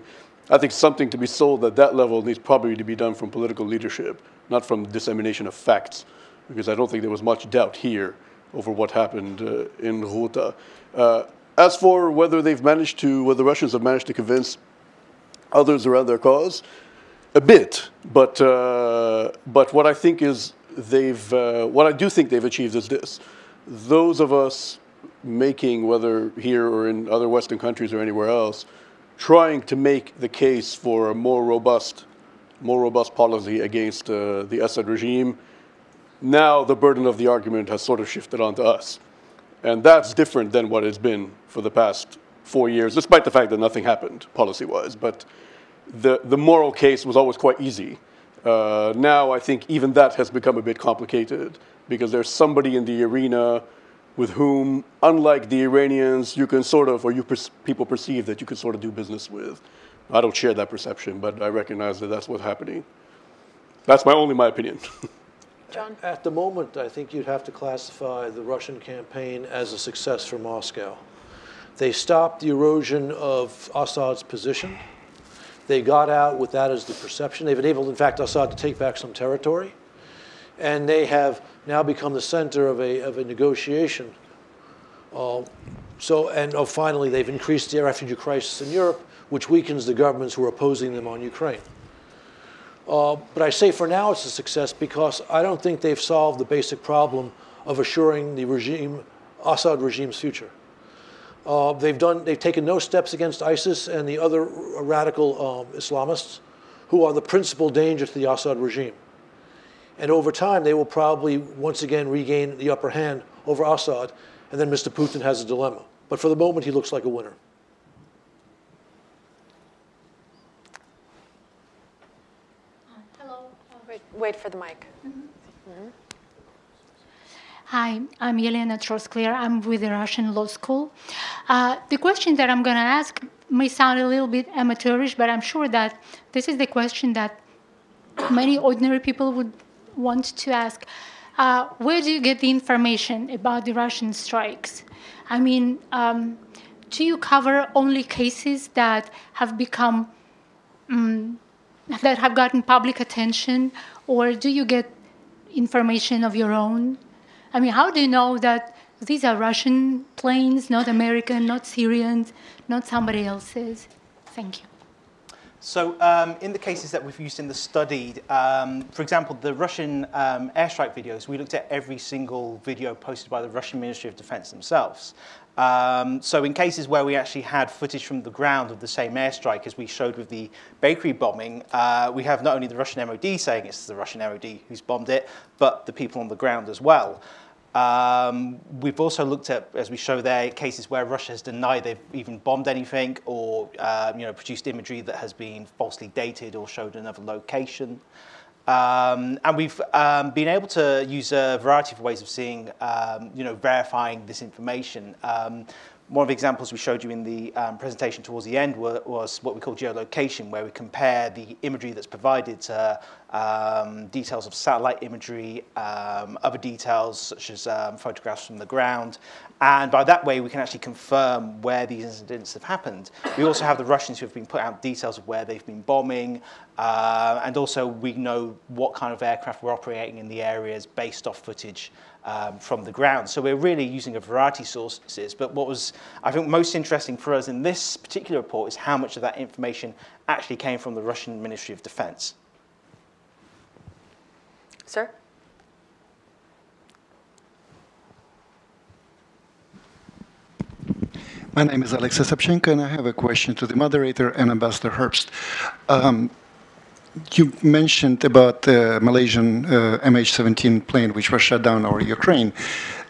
I think something to be sold at that level needs probably to be done from political leadership, not from dissemination of facts, because I don't think there was much doubt here over what happened uh, in Ghouta. Uh, as for whether they've managed to, whether the Russians have managed to convince others around their cause, a bit. But uh, but what I think is they've, uh, what I do think they've achieved is this: those of us making, whether here or in other Western countries or anywhere else, trying to make the case for a more robust, more robust policy against uh, the Assad regime. Now the burden of the argument has sort of shifted onto us. And that's different than what it's been for the past four years, despite the fact that nothing happened policy wise. But the, the moral case was always quite easy. Uh, now I think even that has become a bit complicated because there's somebody in the arena with whom, unlike the Iranians, you can sort of, or you per- people perceive that you can sort of do business with. I don't share that perception, but I recognize that that's what's happening. That's my only my opinion. John? At the moment, I think you'd have to classify the Russian campaign as a success for Moscow. They stopped the erosion of Assad's position. They got out with that as the perception. They've enabled, in fact, Assad to take back some territory. And they have now become the center of a, of a negotiation. Uh, so, and oh, finally, they've increased the refugee crisis in Europe, which weakens the governments who are opposing them on Ukraine. Uh, but I say for now it's a success because I don't think they've solved the basic problem of assuring the regime, Assad regime's future. Uh, they've done, they've taken no steps against ISIS and the other radical um, Islamists, who are the principal danger to the Assad regime. And over time, they will probably once again regain the upper hand over Assad, and then Mr. Putin has a dilemma. But for the moment, he looks like a winner. Hello. Wait, wait for the mic. Mm-hmm. Mm-hmm. Hi, I'm Yelena Troskler. I'm with the Russian Law School. Uh, the question that I'm going to ask may sound a little bit amateurish, but I'm sure that this is the question that many ordinary people would want to ask. Uh, where do you get the information about the Russian strikes? I mean, um, do you cover only cases that have become um, that have gotten public attention, or do you get information of your own? I mean, how do you know that these are Russian planes, not American, not Syrians, not somebody else's? Thank you. So um, in the cases that we've used in the study, um, for example, the Russian um, airstrike videos, we looked at every single video posted by the Russian Ministry of Defense themselves. Um, so in cases where we actually had footage from the ground of the same airstrike as we showed with the bakery bombing, uh, we have not only the Russian MOD saying it's the Russian MOD who's bombed it, but the people on the ground as well. Um, we've also looked at, as we show there, cases where Russia has denied they've even bombed anything or um, you know, produced imagery that has been falsely dated or showed another location. Um, and we've um, been able to use a variety of ways of seeing, um, you know, verifying this information. One of the examples we showed you in the um, presentation towards the end were, was what we call geolocation, where we compare the imagery that's provided to um, details of satellite imagery, um, other details such as um, photographs from the ground. And by that way, we can actually confirm where these incidents have happened. We also have the Russians who have been put out details of where they've been bombing, uh, and also we know what kind of aircraft were operating in the areas based off footage um, from the ground. So we're really using a variety of sources. But what was, I think, most interesting for us in this particular report is how much of that information actually came from the Russian Ministry of Defense. Sir? My name is Alexei Sapchenko, and I have a question to the moderator and Ambassador Herbst. Um, you mentioned about the Malaysian uh, MH17 plane which was shot down over Ukraine.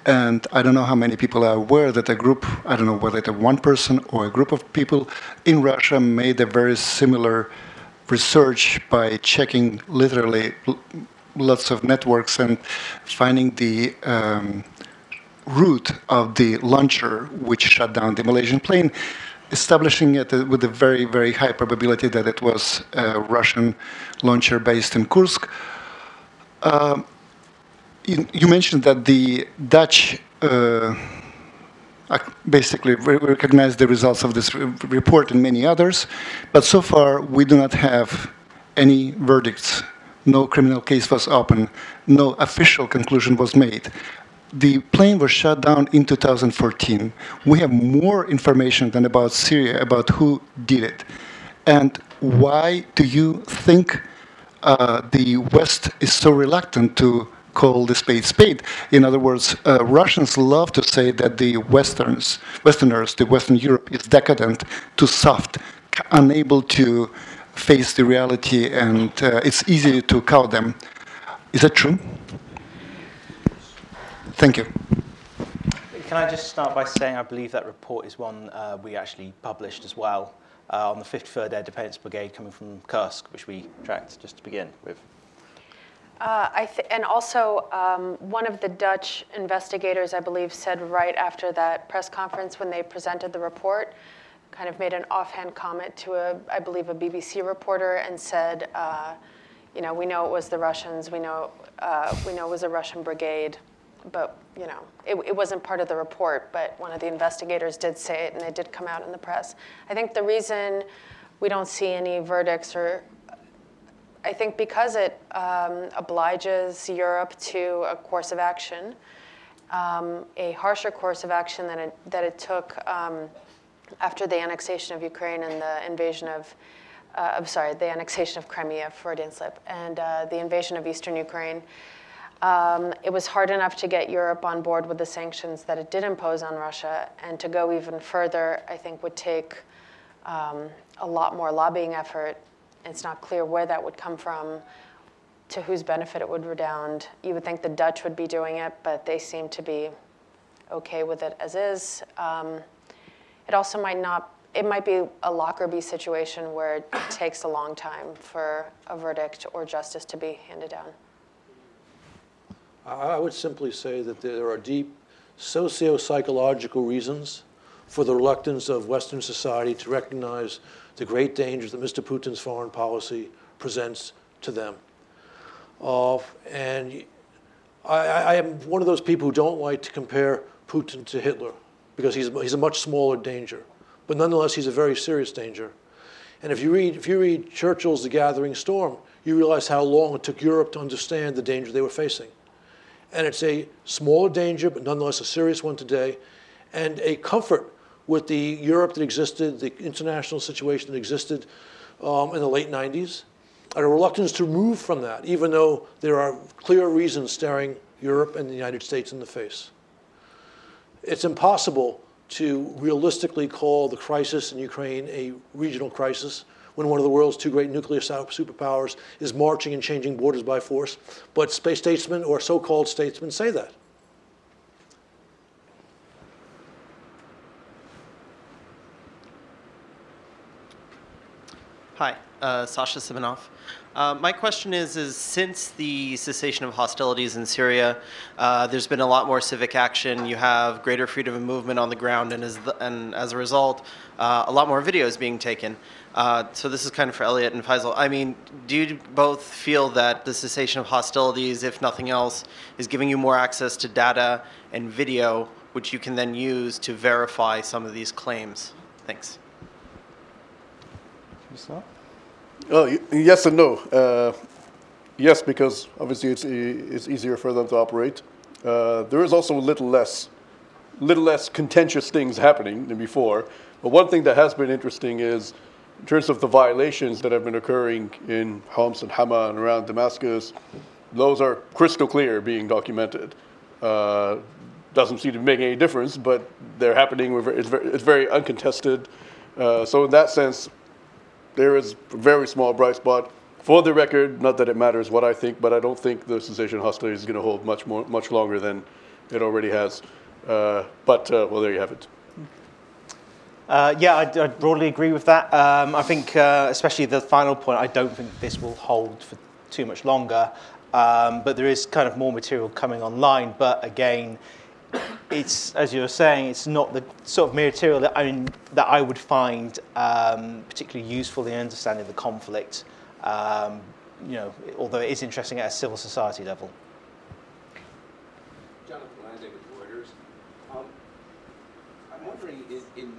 And I don't know how many people are aware that a group, I don't know whether it's one person or a group of people in Russia made a very similar research by checking literally lots of networks and finding the um, route of the launcher which shut down the Malaysian plane establishing it with a very, very high probability that it was a Russian launcher based in Kursk. Uh, you, you, mentioned that the Dutch uh, basically recognized the results of this report and many others, but so far we do not have any verdicts. No criminal case was opened. No official conclusion was made the plane was shut down in 2014. We have more information than about Syria about who did it. And why do you think uh, the West is so reluctant to call the spade spade? In other words, uh, Russians love to say that the Westerns, Westerners, the Western Europe is decadent, too soft, unable to face the reality, and uh, it's easy to cow them. Is that true? Thank you. Can I just start by saying I believe that report is one uh, we actually published as well uh, on the 53rd Air Defense Brigade coming from Kursk, which we tracked just to begin with. Uh, I th- and also, um, one of the Dutch investigators, I believe, said right after that press conference when they presented the report, kind of made an offhand comment to a, I believe, a BBC reporter, and said, uh, "You know, we know it was the Russians. We know, uh, we know it was a Russian brigade but you know, it, it, wasn't part of the report, but one of the investigators did say it and it did come out in the press. I think the reason we don't see any verdicts or I think because it um, obliges Europe to a course of action, um, a harsher course of action than it, that it took um, after the annexation of Ukraine and the invasion of, uh, I'm sorry, the annexation of Crimea, Freudian slip, and uh, the invasion of eastern Ukraine. Um, it was hard enough to get Europe on board with the sanctions that it did impose on Russia, and to go even further, I think, would take um, a lot more lobbying effort. It's not clear where that would come from, to whose benefit it would redound. You would think the Dutch would be doing it, but they seem to be okay with it as is. Um, it also might not. It might be a Lockerbie situation where it takes a long time for a verdict or justice to be handed down. I would simply say that there are deep socio-psychological reasons for the reluctance of Western society to recognize the great dangers that Mr. Putin's foreign policy presents to them. Uh, and I, I, am one of those people who don't like to compare Putin to Hitler because he's, he's a much smaller danger. But nonetheless, he's a very serious danger. And if you read, if you read Churchill's The Gathering Storm, you realize how long it took Europe to understand the danger they were facing. And it's a smaller danger, but nonetheless a serious one today, and a comfort with the Europe that existed, the international situation that existed um, in the late 90s, and a reluctance to move from that, even though there are clear reasons staring Europe and the United States in the face. It's impossible to realistically call the crisis in Ukraine a regional crisis when one of the world's two great nuclear superpowers is marching and changing borders by force. But space statesmen or so called statesmen say that. Hi, Uh, Sasha Simonov. Uh, my question is, is since the cessation of hostilities in Syria, uh, there's been a lot more civic action. You have greater freedom of movement on the ground, and as, the, and as a result, uh, a lot more videos being taken. Uh, so this is kind of for Eliot and Faysal. I mean, do you both feel that the cessation of hostilities, if nothing else, is giving you more access to data and video, which you can then use to verify some of these claims? Thanks. Oh, yes and no. Uh, yes, because obviously it's, it's easier for them to operate. Uh, there is also a little less, little less contentious things happening than before. But one thing that has been interesting is, in terms of the violations that have been occurring in Homs and Hama and around Damascus, those are crystal clear being documented. Uh, doesn't seem to make any difference, but they're happening. It's very, it's very uncontested. Uh, so in that sense, there is a very small bright spot. For the record, not that it matters what I think, but I don't think the cessation of hostilities is going to hold much more, much longer than it already has. Uh, but uh, well, there you have it. Uh, yeah, I, I broadly agree with that. Um, I think, uh, especially the final point, I don't think this will hold for too much longer. Um, but there is kind of more material coming online. But again, it's as you were saying, it's not the sort of material that I mean, that I would find um, particularly useful in understanding the conflict. Um, you know, although it is interesting at a civil society level. Jonathan Landay with Reuters. Um, I'm wondering, in, in,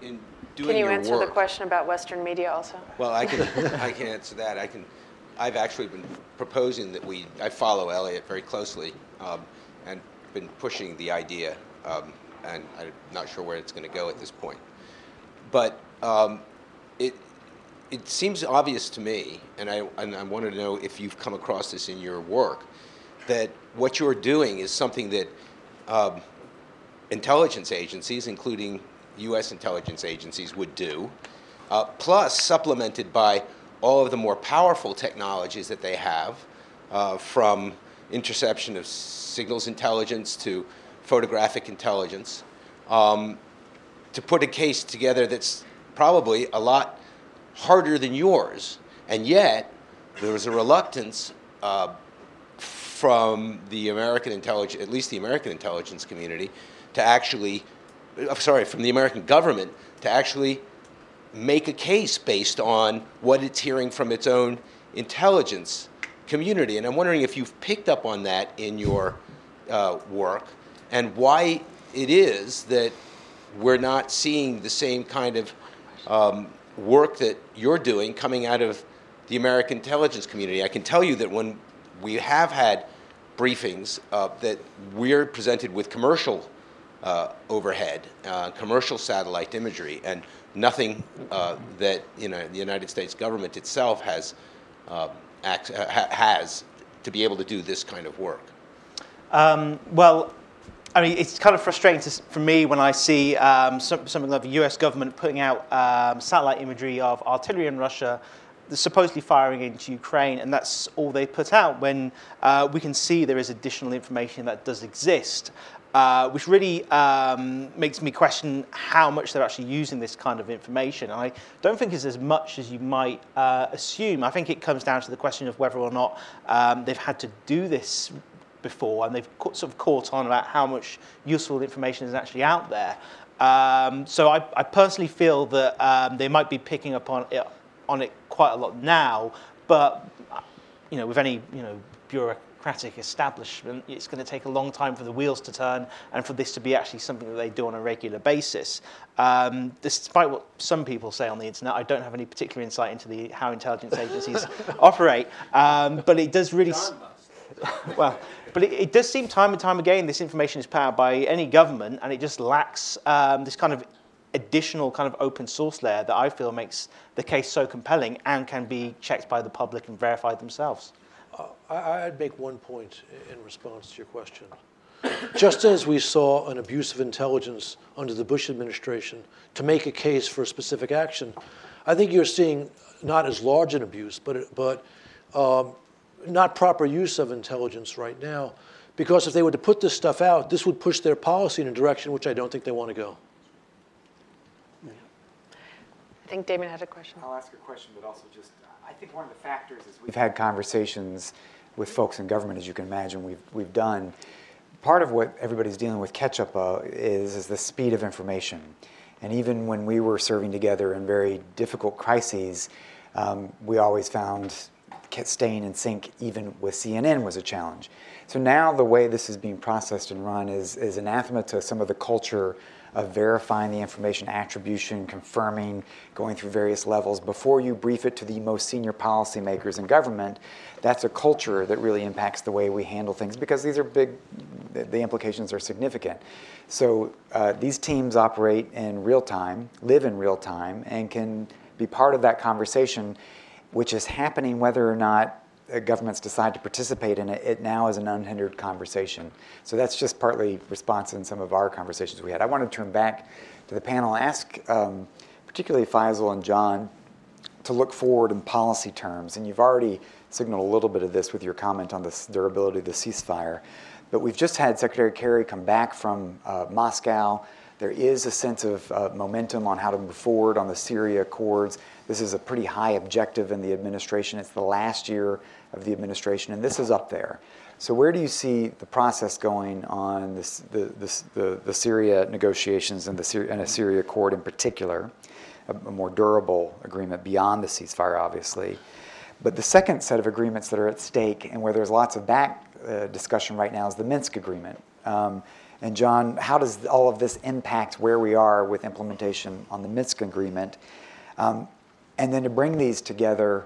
in doing Can you your answer work, the question about Western media also? Well, I can, I can answer that. I can, I've actually been proposing that we, I follow Eliot very closely, um, and been pushing the idea, um, and I'm not sure where it's going to go at this point. But um, it, it seems obvious to me, and I, and I want to know if you've come across this in your work, that what you're doing is something that um, intelligence agencies, including U.S. intelligence agencies, would do, uh, plus supplemented by all of the more powerful technologies that they have, uh, from interception of signals intelligence to photographic intelligence, um, to put a case together that's probably a lot harder than yours. And yet, there was a reluctance uh, from the American intelligence, at least the American intelligence community, to actually, uh, sorry, from the American government to actually make a case based on what it's hearing from its own intelligence community. And I'm wondering if you've picked up on that in your uh, work and why it is that we're not seeing the same kind of um, work that you're doing coming out of the American intelligence community. I can tell you that when we have had briefings uh, that we're presented with commercial uh, overhead, uh, commercial satellite imagery, and nothing uh, that you know the United States government itself has ha- has to be able to do this kind of work. Um, well, I mean, it's kind of frustrating to, for me when I see um, some, something like the US government putting out um, satellite imagery of artillery in Russia supposedly firing into Ukraine, and that's all they put out when uh, we can see there is additional information that does exist. Uh, which really um, makes me question how much they're actually using this kind of information. And I don't think it's as much as you might uh, assume. I think it comes down to the question of whether or not um, they've had to do this before and they've sort of caught on about how much useful information is actually out there. Um, so I, I personally feel that um, they might be picking up on it, on it quite a lot now, but you know, with any you know bureaucratic establishment, it's going to take a long time for the wheels to turn and for this to be actually something that they do on a regular basis. Um, despite what some people say on the internet, I don't have any particular insight into the how intelligence agencies operate, um, but it does really. s- well, but it, it does seem time and time again this information is powered by any government, and it just lacks um, this kind of additional kind of open source layer that I feel makes the case so compelling and can be checked by the public and verified themselves. I, I'd make one point in response to your question. Just as we saw an abuse of intelligence under the Bush administration to make a case for a specific action, I think you're seeing not as large an abuse, but, but um, not proper use of intelligence right now. Because if they were to put this stuff out, this would push their policy in a direction which I don't think they want to go. I think Damon had a question. I'll ask a question, but also just, I think one of the factors is we've had conversations with folks in government, as you can imagine, we've, we've done. Part of what everybody's dealing with catch up uh, is, is the speed of information. And even when we were serving together in very difficult crises, um, we always found staying in sync, even with CNN, was a challenge. So now the way this is being processed and run is, is anathema to some of the culture of verifying the information, attribution, confirming, going through various levels before you brief it to the most senior policymakers in government. That's a culture that really impacts the way we handle things because these are big, the implications are significant. So uh, these teams operate in real time, live in real time, and can be part of that conversation, which is happening whether or not governments decide to participate in it, it now is an unhindered conversation. So that's just partly response in some of our conversations we had. I want to turn back to the panel and ask um, particularly Faysal and John to look forward in policy terms. And you've already signaled a little bit of this with your comment on the durability of the ceasefire. But we've just had Secretary Kerry come back from uh, Moscow. There is a sense of uh, momentum on how to move forward on the Syria accords. This is a pretty high objective in the administration. It's the last year of the administration, and this is up there. So where do you see the process going on this, the, this, the, the Syria negotiations and, the Syria, and a Syria accord in particular, a, a more durable agreement beyond the ceasefire, obviously. But the second set of agreements that are at stake and where there's lots of back uh, discussion right now is the Minsk agreement. Um, and John, how does all of this impact where we are with implementation on the Minsk agreement? Um, and then to bring these together,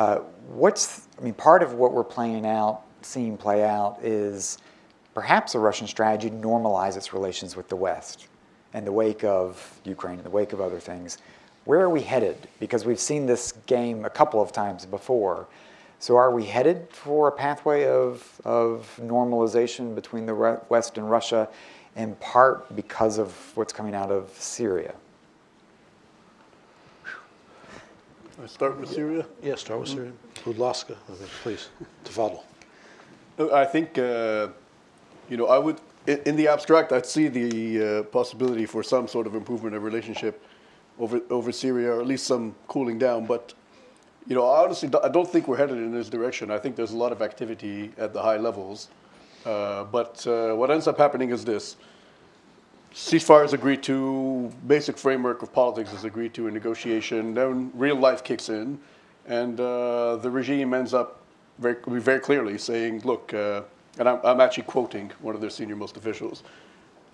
Uh, what's, I mean, part of what we're playing out, seeing play out, is perhaps a Russian strategy to normalize its relations with the West in the wake of Ukraine, in the wake of other things. Where are we headed? Because we've seen this game a couple of times before. So are we headed for a pathway of, of normalization between the West and Russia, in part because of what's coming out of Syria? Start with Syria? Yeah, start with Syria. Budlaska, please. Tafadal. I think, uh, you know, I would, in the abstract, I'd see the uh, possibility for some sort of improvement of relationship over, over Syria, or at least some cooling down. But, you know, honestly, I don't think we're headed in this direction. I think there's a lot of activity at the high levels. Uh, but uh, what ends up happening is this ceasefire is agreed to, basic framework of politics is agreed to in negotiation, then real life kicks in, and uh, the regime ends up very, very clearly saying, look, uh, and I'm, I'm, actually quoting one of their senior most officials,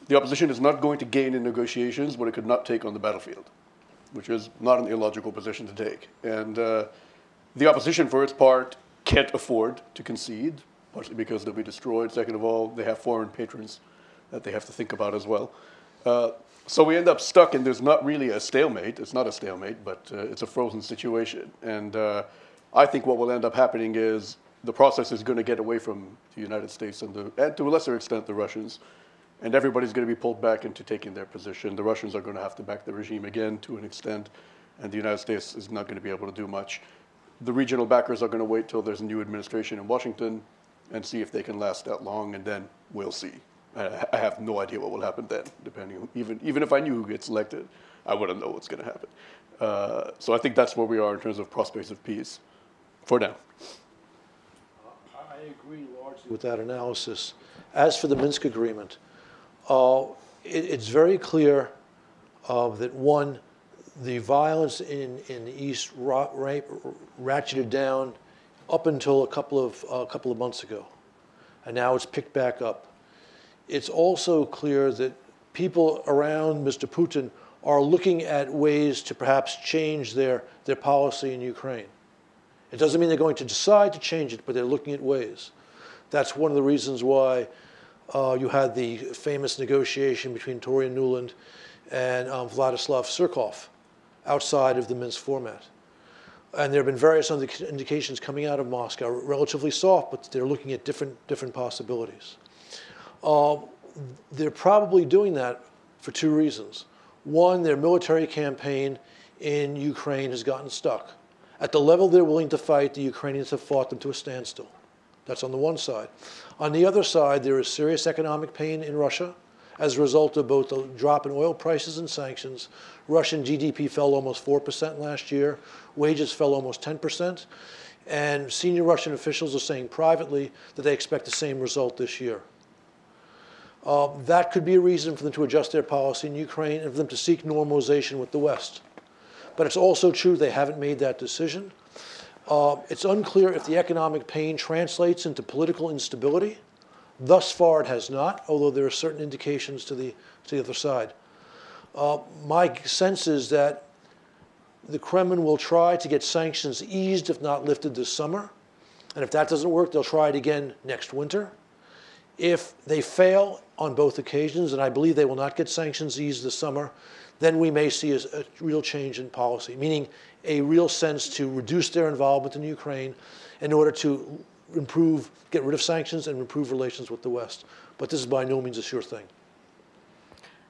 the opposition is not going to gain in negotiations what it could not take on the battlefield, which is not an illogical position to take. And uh, the opposition, for its part, can't afford to concede, partially because they'll be destroyed. Second of all, they have foreign patrons that they have to think about as well. Uh, so we end up stuck, and there's not really a stalemate. It's not a stalemate, but uh, it's a frozen situation. And uh, I think what will end up happening is the process is going to get away from the United States and, the, and to a lesser extent the Russians, and everybody's going to be pulled back into taking their position. The Russians are going to have to back the regime again to an extent, and the United States is not going to be able to do much. The regional backers are going to wait till there's a new administration in Washington and see if they can last that long, and then we'll see. I have no idea what will happen then, depending on, even, even if I knew who gets elected, I wouldn't know what's going to happen. Uh, so I think that's where we are in terms of prospects of peace for now. I agree largely with that analysis. As for the Minsk agreement, uh, it, it's very clear uh, that one, the violence in, in the East ra- ra- ratcheted down up until a couple of, a uh, couple of months ago. And now it's picked back up it's also clear that people around Mr. Putin are looking at ways to perhaps change their, their policy in Ukraine. It doesn't mean they're going to decide to change it, but they're looking at ways. That's one of the reasons why uh, you had the famous negotiation between Victoria Nuland and um, Vladislav Surkov outside of the Minsk format. And there have been various indications coming out of Moscow, relatively soft, but they're looking at different, different possibilities. Uh, they're probably doing that for two reasons. One, their military campaign in Ukraine has gotten stuck. At the level they're willing to fight, the Ukrainians have fought them to a standstill. That's on the one side. On the other side, there is serious economic pain in Russia, As a result of both the drop in oil prices and sanctions, Russian GDP fell almost 4% last year, wages fell almost 10%, and senior Russian officials are saying privately that they expect the same result this year. Uh, that could be a reason for them to adjust their policy in Ukraine and for them to seek normalization with the West. But it's also true they haven't made that decision. Uh, it's unclear if the economic pain translates into political instability. Thus far, it has not, although there are certain indications to the, to the other side. Uh, my sense is that the Kremlin will try to get sanctions eased, if not lifted, this summer. And if that doesn't work, they'll try it again next winter. If they fail on both occasions, and I believe they will not get sanctions eased this summer, then we may see a, real change in policy, meaning a real sense to reduce their involvement in Ukraine in order to improve, get rid of sanctions and improve relations with the West. But this is by no means a sure thing.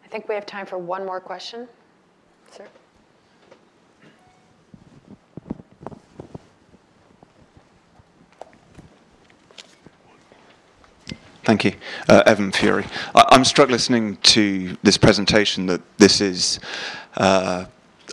I think we have time for one more question. Sir? Thank you. Uh, Evan Fury. I- am struck listening to this presentation that this is uh,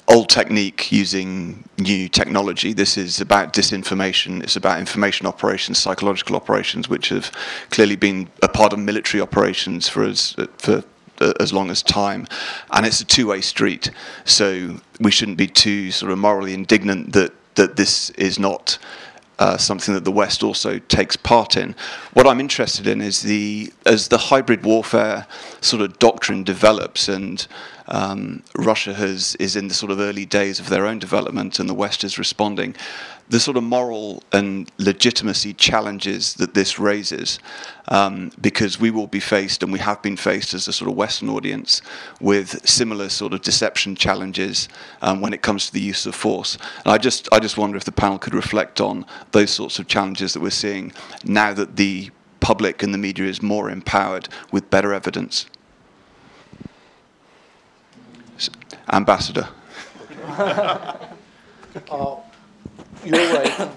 old technique using new technology. This is about disinformation. It's about information operations, psychological operations, which have clearly been a part of military operations for us for uh, as long as time, and it's a two-way street. So we shouldn't be too sort of morally indignant that that this is not uh, something that the West also takes part in. What I'm interested in is the as the hybrid warfare sort of doctrine develops and um, Russia has is in the sort of early days of their own development and the West is responding the sort of moral and legitimacy challenges that this raises, um, because we will be faced, and we have been faced as a sort of Western audience, with similar sort of deception challenges um, when it comes to the use of force. And I just, I just wonder if the panel could reflect on those sorts of challenges that we're seeing now that the public and the media is more empowered with better evidence. Ambassador. uh, you're right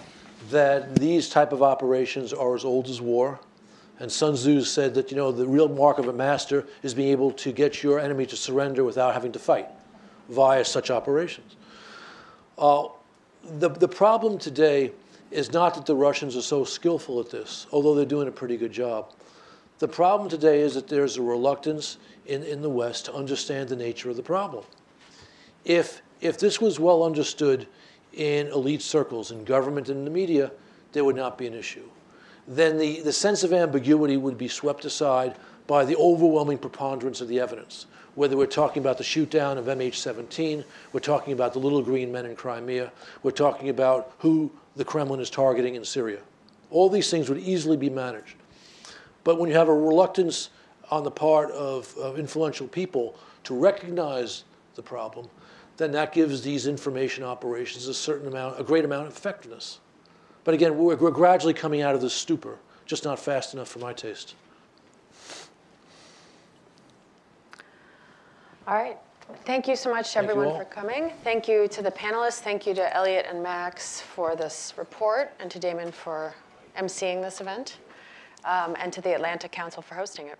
that these type of operations are as old as war. And Sun Tzu said that you know the real mark of a master is being able to get your enemy to surrender without having to fight via such operations. Uh, the, the problem today is not that the Russians are so skillful at this, although they're doing a pretty good job. The problem today is that there's a reluctance in, in the West to understand the nature of the problem. If, if this was well understood in elite circles, in government and in the media, there would not be an issue. Then the, the sense of ambiguity would be swept aside by the overwhelming preponderance of the evidence. Whether we're talking about the shootdown of MH17, we're talking about the little green men in Crimea, we're talking about who the Kremlin is targeting in Syria. All these things would easily be managed. But when you have a reluctance on the part of, of influential people to recognize the problem, then that gives these information operations a certain amount, a great amount of effectiveness. But again, we're, we're gradually coming out of this stupor, just not fast enough for my taste. All right. Thank you so much to everyone for coming. Thank you to the panelists. Thank you to Eliot and Max for this report, and to Damon for emceeing this event, um, and to the Atlantic Council for hosting it.